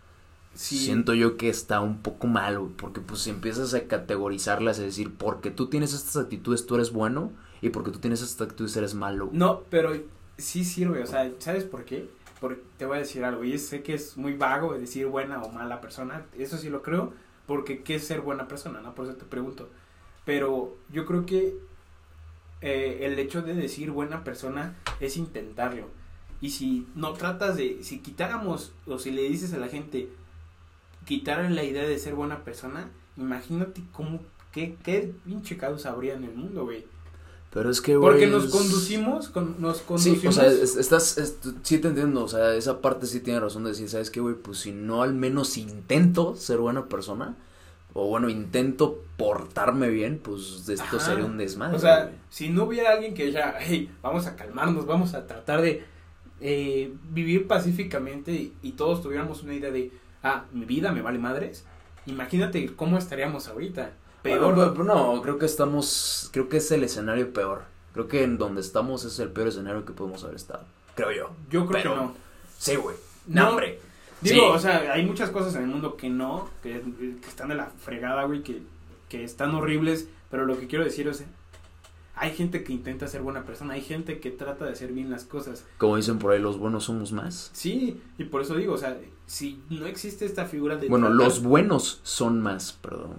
sí,
siento yo que está un poco mal, güey, porque pues si empiezas a categorizarlas, es decir, porque tú tienes estas actitudes tú eres bueno y porque tú tienes estas actitudes eres malo.
No, pero sí sirve. O sea, ¿sabes por qué? Porque te voy a decir algo. Y sé que es muy vago decir buena o mala persona. Eso sí lo creo. Porque ¿qué es ser buena persona? ¿No? Por eso te pregunto. Pero yo creo que eh, el hecho de decir buena persona es intentarlo. Y si no tratas de, si quitáramos, o si le dices a la gente, quitar la idea de ser buena persona, imagínate cómo, qué, qué pinche caos habría en el mundo, güey.
Pero es que güey,
Porque nos conducimos, con, nos
Sí,
conducimos.
o sea, es- estás, es- sí te entiendo, o sea, esa parte sí tiene razón de decir, ¿sabes qué, güey? Pues si no al menos intento ser buena persona, o bueno, intento portarme bien, pues de esto
Ajá.
sería un desmadre.
o sea,
güey.
si no hubiera alguien que ya, hey, vamos a calmarnos, vamos a tratar de eh, vivir pacíficamente y, y todos tuviéramos una idea de, ah, mi vida me vale madres, imagínate cómo estaríamos ahorita. Peor.
Bueno, pero- no, creo que estamos, creo que es el escenario peor. Creo que en donde estamos es el peor escenario que podemos haber estado. Creo yo.
Yo creo
pero-
que no.
Sí, güey.
No.
No, hombre.
Digo,
Sí.
o sea, hay muchas cosas en el mundo que no, que, que están de la fregada, güey, que, que están horribles, pero lo que quiero decir es, hay gente que intenta ser buena persona, hay gente que trata de hacer bien las cosas.
Como dicen por ahí, los buenos somos más.
Sí, y por eso digo, o sea, si no existe esta figura de...
Bueno,
tratar-
los buenos son más, perdón.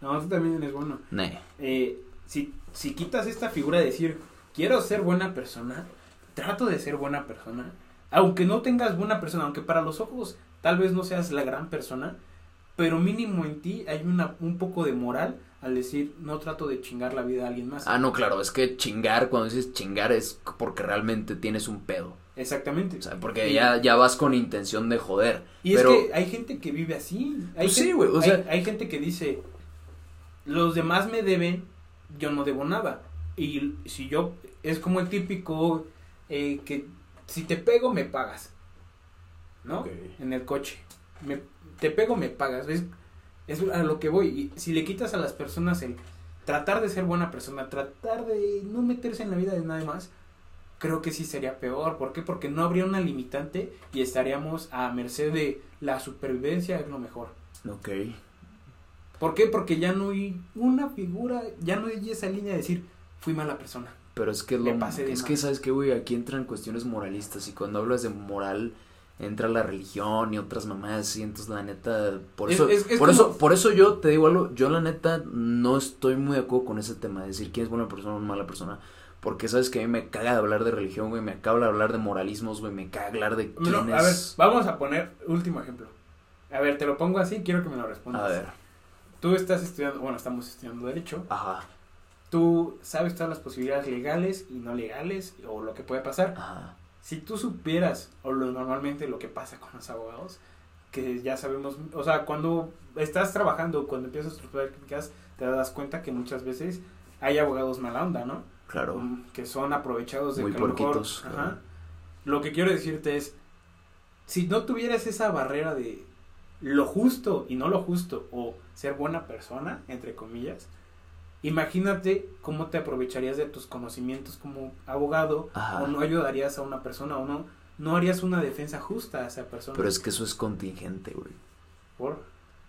No, tú también eres bueno.
Nee.
Eh, si, si quitas esta figura de decir, quiero ser buena persona, trato de ser buena persona, aunque no tengas buena persona, aunque para los ojos tal vez no seas la gran persona, pero mínimo en ti hay una, un poco de moral al decir, no trato de chingar la vida a alguien más.
Ah, no, claro, es que chingar, cuando dices chingar es porque realmente tienes un pedo.
Exactamente.
O sea, porque ya, ya vas con intención de joder.
Y
pero,
es que hay gente que vive así. Hay
Pues
gente,
sí, güey, o
hay-
sea-
hay, gente que dice, los demás me deben, yo no debo nada. Y si yo, es como el típico eh, que si te pego, me pagas. ¿No? En el coche. Me, te pego, me pagas. Es, es a lo que voy. Y si le quitas a las personas el tratar de ser buena persona, tratar de no meterse en la vida de nadie más, creo que sí sería peor. ¿Por qué? Porque no habría una limitante y estaríamos a merced de la supervivencia es lo mejor.
Ok.
¿Por qué? Porque ya no hay una figura, ya no hay esa línea de decir, fui mala persona.
Pero es que lo es que sabes que güey, aquí entran cuestiones moralistas y cuando hablas de moral entra la religión y otras mamás y entonces la neta por
Es-
eso
es- es
por
como-
eso por eso yo te digo algo, yo la neta no estoy muy de acuerdo con ese tema de decir quién es buena persona o mala persona. Porque sabes que a mí me caga de hablar de religión, güey, me caga de hablar de moralismos, güey, me caga hablar de quién
No, a ver, vamos a poner último ejemplo. A ver, te lo pongo así, quiero que me lo respondas.
A ver,
Tú estás estudiando, bueno, estamos estudiando derecho.
ajá,
Tú sabes todas las posibilidades legales y no legales o lo que puede pasar.
ajá.
Si tú supieras, o lo, normalmente lo que pasa con los abogados, que ya sabemos, o sea, cuando estás trabajando, cuando empiezas tus prácticas, te das cuenta que muchas veces hay abogados mala onda, ¿no?
Claro.
Mm, Que son aprovechados de
Muy
que a mejor-
puerquitos,
ajá. Lo que quiero decirte es, si no tuvieras esa barrera de lo justo y no lo justo, o ser buena persona, entre comillas, imagínate cómo te aprovecharías de tus conocimientos como abogado,
Ajá.
o no ayudarías a una persona, o no, no harías una defensa justa a esa persona.
Pero es que eso es contingente, güey.
¿Por?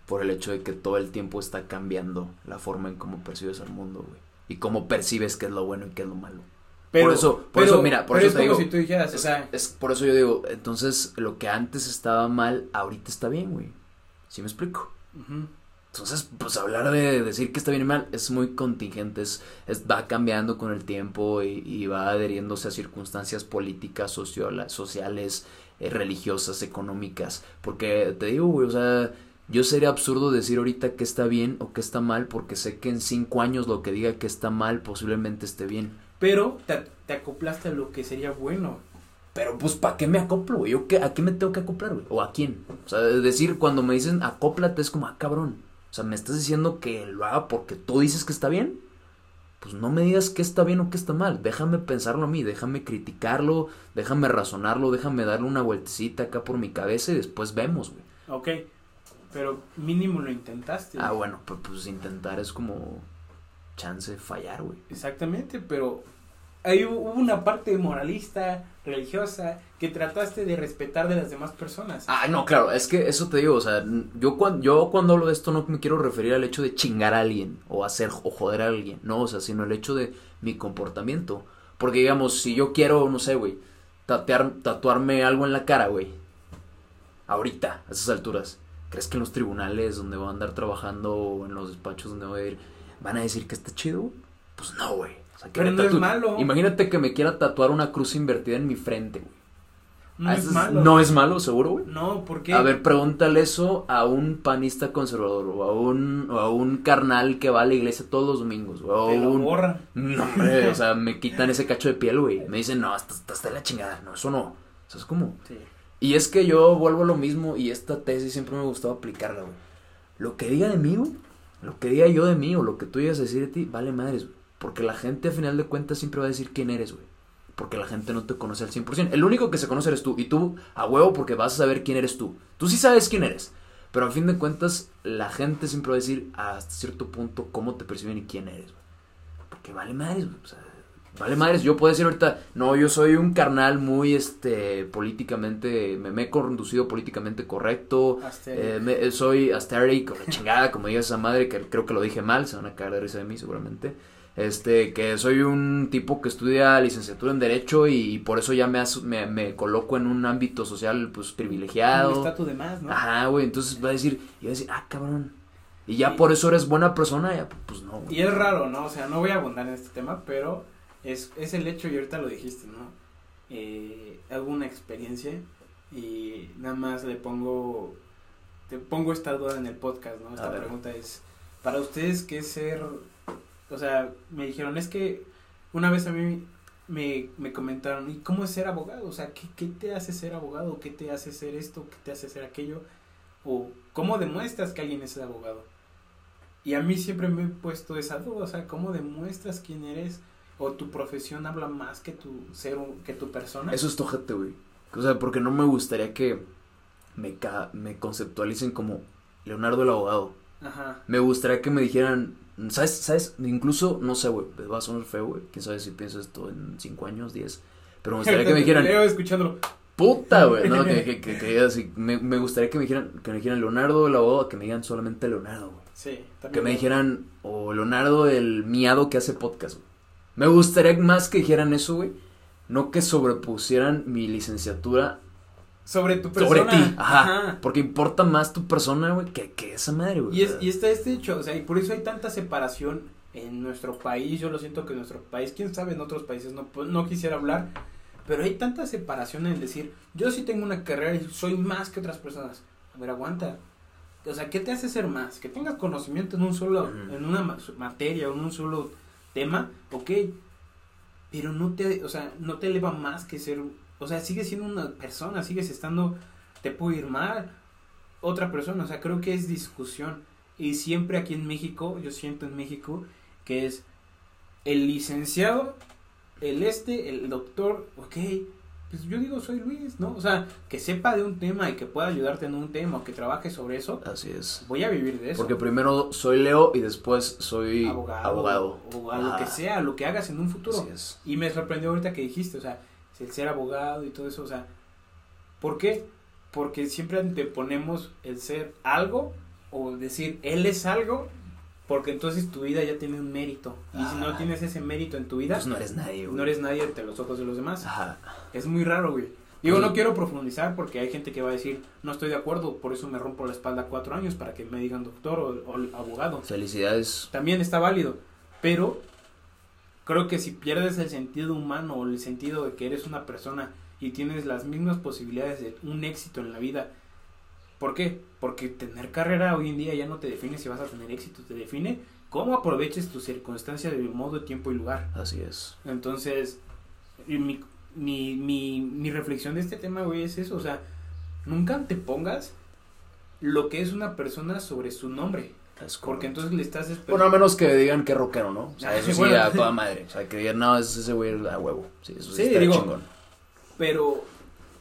Por el hecho de que todo el tiempo está cambiando la forma en cómo percibes al mundo, güey. Y cómo percibes qué es lo bueno y qué es lo malo.
Pero,
por eso, por
pero-
eso, mira, por
pero
eso
es
te
como
digo.
si tú dijeras, o
es,
sea,
es por eso yo digo, entonces lo que antes estaba mal, ahorita está bien, güey. ¿Sí me explico? Entonces, pues hablar de decir que está bien y mal es muy contingente, es, es- va cambiando con el tiempo y, y va adheriéndose a circunstancias políticas, sociola- sociales, eh, religiosas, económicas. Porque te digo, güey, o sea, yo sería absurdo decir ahorita que está bien o que está mal porque sé que en cinco años lo que diga que está mal posiblemente esté bien.
pero te, te acoplaste a lo que sería bueno.
Pero pues, ¿para qué me acoplo, güey? ¿Yo qué- ¿A qué me tengo que acoplar, güey? ¿O a quién? O sea, decir, cuando me dicen acóplate es como, ah, cabrón. O sea, ¿me estás diciendo que lo haga porque tú dices que está bien? Pues no me digas qué está bien o qué está mal. Déjame pensarlo a mí, déjame criticarlo, déjame razonarlo, déjame darle una vueltecita acá por mi cabeza y después vemos, güey.
Ok, pero mínimo lo intentaste.
Ah, bueno, pues, pues intentar es como chance fallar, güey.
Exactamente, pero ahí hubo una parte moralista, religiosa, que trataste de respetar de las demás personas.
Ah, no, claro, es que eso te digo, o sea, yo cuando, yo cuando hablo de esto no me quiero referir al hecho de chingar a alguien o hacer o joder a alguien, no, o sea, sino el hecho de mi comportamiento. Porque digamos, si yo quiero, no sé, güey, tatuarme algo en la cara, güey, ahorita, a esas alturas, ¿crees que en los tribunales donde voy a andar trabajando o en los despachos donde voy a ir van a decir que está chido? Pues no, güey. O sea, que
Pero
me
no es
tatu-
malo.
Imagínate que me quiera tatuar una cruz invertida en mi frente, güey.
No
Ah,
es
eso
malo.
No es malo, seguro, güey.
No, porque
A ver, pregúntale eso a un panista conservador o a un, o a un carnal que va a la iglesia todos los domingos. O a
te lo
un...
borran.
No, hombre, o sea, me quitan ese cacho de piel, güey. Me dicen, no, estás, estás de la chingada. No, eso no. O sea, es como...
Sí.
Y es que yo vuelvo a lo mismo y esta tesis siempre me ha gustado aplicarla, güey. Lo que diga de mí, güey, lo que diga yo de mí o lo que tú digas a decir de ti, vale madres, güey. Porque la gente, a final de cuentas, siempre va a decir quién eres, güey. Porque la gente no te conoce al 100%. El único que se conoce eres tú. Y tú, a huevo, porque vas a saber quién eres tú. Tú sí sabes quién eres. Pero a fin de cuentas, la gente siempre va a decir hasta cierto punto cómo te perciben y quién eres, güey. Porque vale madres, güey. O sea, vale madres. Yo puedo decir ahorita, no, yo soy un carnal muy, este, políticamente, me, me he conducido políticamente correcto. Eh, me- soy aesthetic o la chingada, como diga esa madre, que creo que lo dije mal, se van a caer de risa de mí seguramente. Este, que soy un tipo que estudia licenciatura en Derecho y, por eso ya me, me, me coloco en un ámbito social, pues,
un
privilegiado.
estatus de más, ¿no?
Ajá, güey, entonces va a decir, y va a decir, ah, cabrón. Y ya por eso eres buena persona, ya, pues no, güey.
Y es raro, ¿no? O sea, no voy a abundar en este tema, pero es, es el hecho, y ahorita lo dijiste, ¿no? Eh, hago una experiencia y nada más le pongo, te pongo esta duda en el podcast, ¿no? Esta pregunta es, para ustedes, ¿qué es ser? O sea, me dijeron, es que una vez a mí me, me comentaron, ¿y cómo es ser abogado? O sea, ¿qué, ¿qué te hace ser abogado? ¿Qué te hace ser esto? ¿Qué te hace ser aquello? ¿O cómo demuestras que alguien es abogado? Y a mí siempre me he puesto esa duda, o sea, ¿cómo demuestras quién eres? ¿O tu profesión habla más que tu ser, que tu persona?
Eso es tojete, güey. O sea, porque no me gustaría que me, ca- me conceptualicen como Leonardo el abogado.
Ajá.
Me gustaría que me dijeran, ¿sabes? ¿Sabes? Incluso, no sé, güey, va a sonar feo, güey. Quién sabe si pienso esto en 5 años, 10. Pero me gustaría que me dijeran,
escuchándolo.
puta, güey. No, que, que, que, que diga así. Me, me gustaría que me dijeran, que me dijeran Leonardo el abogado, que me digan solamente Leonardo, güey.
Sí, también.
Que me dijeran, o Leonardo el miado que hace podcast, güey. Me gustaría más que dijeran eso, güey. No que sobrepusieran mi licenciatura
Sobre tu
sobre
persona.
ti. Ajá. Porque importa más tu persona, güey, que, que esa madre, güey.
Y, es, y está este hecho, o sea, y por eso hay tanta separación en nuestro país. Yo lo siento que en nuestro país, quién sabe, en otros países no, pues, no quisiera hablar, pero hay tanta separación en decir, yo sí tengo una carrera y soy más que otras personas. A ver, aguanta. O sea, ¿qué te hace ser más? Que tengas conocimiento en un solo, en una ma- materia o en un solo tema, ok. Pero no te, o sea, no te eleva más que ser, o sea, sigues siendo una persona, sigues estando, te puede ir mal, otra persona, o sea, creo que es discusión. Y siempre aquí en México, yo siento en México, que es el licenciado, el este, el doctor, ok, pues yo digo soy Luis, ¿no? O sea, que sepa de un tema y que pueda ayudarte en un tema o que trabaje sobre eso,
Así es.
voy a vivir de eso.
Porque primero soy Leo y después soy
abogado,
abogado.
o a lo que sea, lo que hagas en un futuro.
Así es.
Y me sorprendió ahorita que dijiste, o sea, el ser abogado y todo eso, o sea, ¿por qué? porque siempre anteponemos el ser algo o decir él es algo porque entonces tu vida ya tiene un mérito y si no tienes ese mérito en tu vida
Pues no eres nadie, güey.
no eres nadie ante los ojos de los demás
Ajá.
es muy raro güey digo no quiero profundizar porque hay gente que va a decir no estoy de acuerdo por eso me rompo la espalda cuatro años para que me digan doctor o, o abogado
Felicidades.
también está válido, pero creo que si pierdes el sentido humano o el sentido de que eres una persona y tienes las mismas posibilidades de un éxito en la vida, ¿por qué? Porque tener carrera hoy en día ya no te define si vas a tener éxito, te define cómo aproveches tu circunstancia de modo, tiempo y lugar.
Así es.
Entonces, mi, mi, mi, mi reflexión de este tema, güey, es eso, o sea, nunca te pongas lo que es una persona sobre su nombre,
Es
porque entonces le estás
Bueno, a
esperando.
menos que digan que es rockero, ¿no? O sea,
Ah,
eso sí,
bueno.
a toda madre. O sea, que digan, no, es ese güey a huevo. Sí, eso sí,
Sí,
está
digo,
chingón.
pero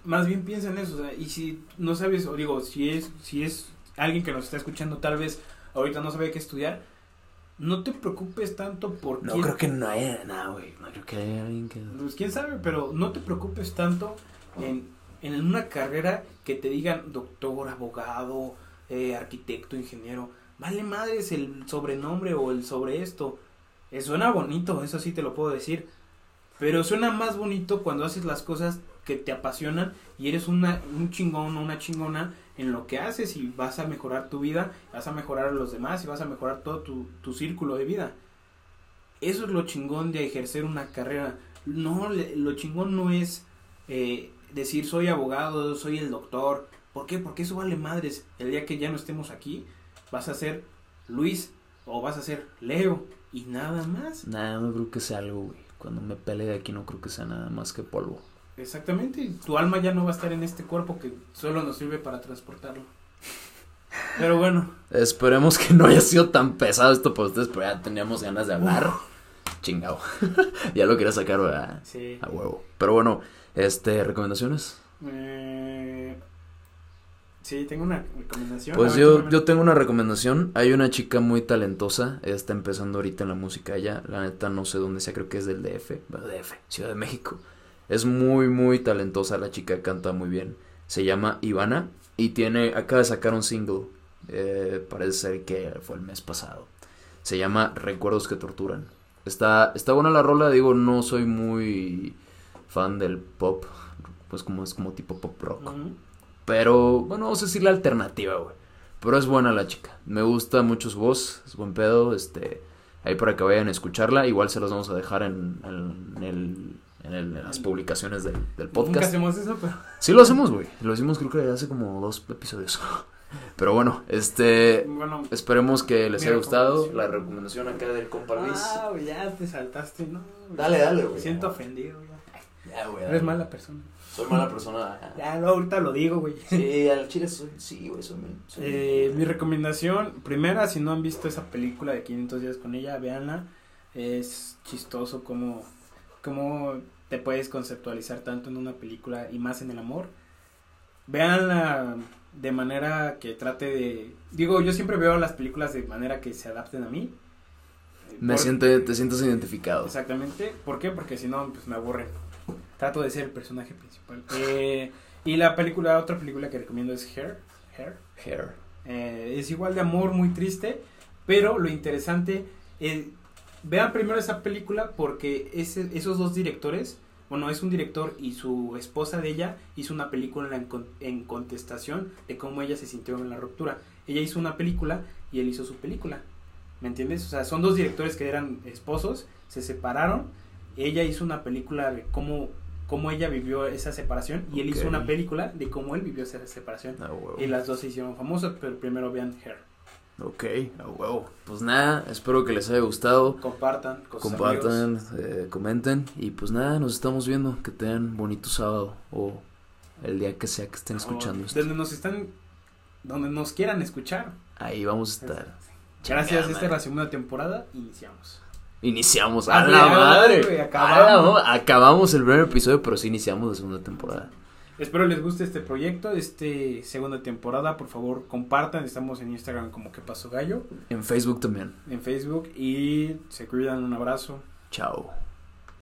más bien piensa en eso, o sea, y si no sabes, o digo, si es, si es alguien que nos está escuchando, tal vez ahorita no sabe qué estudiar, no te preocupes tanto por
No
quién-
creo que no haya nada, güey. No creo que haya alguien que...
pues quién sabe, pero no te preocupes tanto en, en una carrera que te digan doctor, abogado, eh, arquitecto, ingeniero. Vale madres el sobrenombre o el sobre esto. Eh, suena bonito, eso sí te lo puedo decir. Pero suena más bonito cuando haces las cosas que te apasionan y eres una, un chingón o una chingona en lo que haces y vas a mejorar tu vida, vas a mejorar a los demás y vas a mejorar todo tu, tu círculo de vida. Eso es lo chingón de ejercer una carrera. No, lo chingón no es eh, decir soy abogado, soy el doctor. ¿Por qué? Porque eso vale madres. El día que ya no estemos aquí, vas a ser Luis o vas a ser Leo y nada más.
Nada, no creo que sea algo, güey. Cuando me pele de aquí no creo que sea nada más que polvo.
Exactamente, y tu alma ya no va a estar en este cuerpo que solo nos sirve para transportarlo. Pero bueno,
Esperemos que no haya sido tan pesado esto para ustedes, pero ya teníamos ganas de hablar. Chingado. ya lo quería sacar, ¿verdad?
sí.
A huevo. Pero bueno, este, ¿recomendaciones?
Eh, sí, tengo una recomendación.
Pues
ver,
yo, yo tengo una recomendación. Hay una chica muy talentosa. Ella está empezando ahorita en la música ella. La neta no sé dónde sea, creo que es del DF. Bueno, DF, Ciudad de México. Es muy, muy talentosa la chica, canta muy bien. Se llama Ivana y tiene, acaba de sacar un single. eh, parece ser que fue el mes pasado. Se llama Recuerdos que torturan. Está, está buena la rola, digo, no soy muy fan del pop. Pues como es como tipo pop rock. Pero, bueno, vamos a decir la alternativa, güey. Pero es buena la chica. Me gusta mucho su voz, es buen pedo. Este, ahí para que vayan a escucharla. Igual se las vamos a dejar en, en, en el, en, el- en las publicaciones del, del
Nunca
podcast.
hacemos eso, pero
Sí lo hacemos, güey. Lo hicimos creo que hace como dos episodios. Pero bueno, este,
bueno.
esperemos que les haya gustado la recomendación acá del compa Luis.
Ah, ya te saltaste, ¿no?
Dale, dale,
Me
güey.
siento ofendido, ya.
Ya, güey.
Eres mala persona.
Soy mala persona.
Ya, no, ahorita lo digo, güey.
Sí, al chile soy, sí, güey, soy, soy-
Eh, mi recomendación, primera, si no han visto esa película de 500 días con ella, véanla. Es chistoso cómo, cómo te puedes conceptualizar tanto en una película y más en el amor. Véanla de manera que trate de... Digo, yo siempre veo las películas de manera que se adapten a mí.
Me
Por-
siente, te sientes identificado.
Exactamente. ¿Por qué? Porque si no, pues me aburren. Trato de ser el personaje principal. Eh, y la película, otra película que recomiendo es Hair. Hair.
Hair.
Eh, es igual de amor, muy triste, pero lo interesante es, vean primero esa película porque ese- esos dos directores, bueno, es un director y su esposa de ella hizo una película en contestación de cómo ella se sintió en la ruptura. Ella hizo una película y él hizo su película, ¿me entiendes? O sea, son dos directores que eran esposos, se separaron, ella hizo una película de cómo, cómo ella vivió esa separación y él hizo una película de cómo él vivió esa separación.
A huevo.
Y las dos se hicieron famosas, pero primero vean Hair.
Ok, a huevo. Pues nada, espero que les haya gustado.
Compartan con sus
Compartan, eh, comenten. Y pues nada, nos estamos viendo. Que tengan bonito sábado o el día que sea que estén escuchando
O
esto.
Donde nos están, donde nos quieran escuchar.
Ahí vamos a estar.
Gracias, esta es la segunda temporada, iniciamos.
Iniciamos.
Ah,
¡A
güey,
la
ah,
madre! A
acabamos.
la- acabamos el primer episodio, pero sí iniciamos la segunda temporada.
Espero les guste este proyecto, este segunda temporada, por favor compartan, estamos en Instagram como que pasó gallo,
En Facebook también.
en Facebook y se cuidan, un abrazo.
Chao.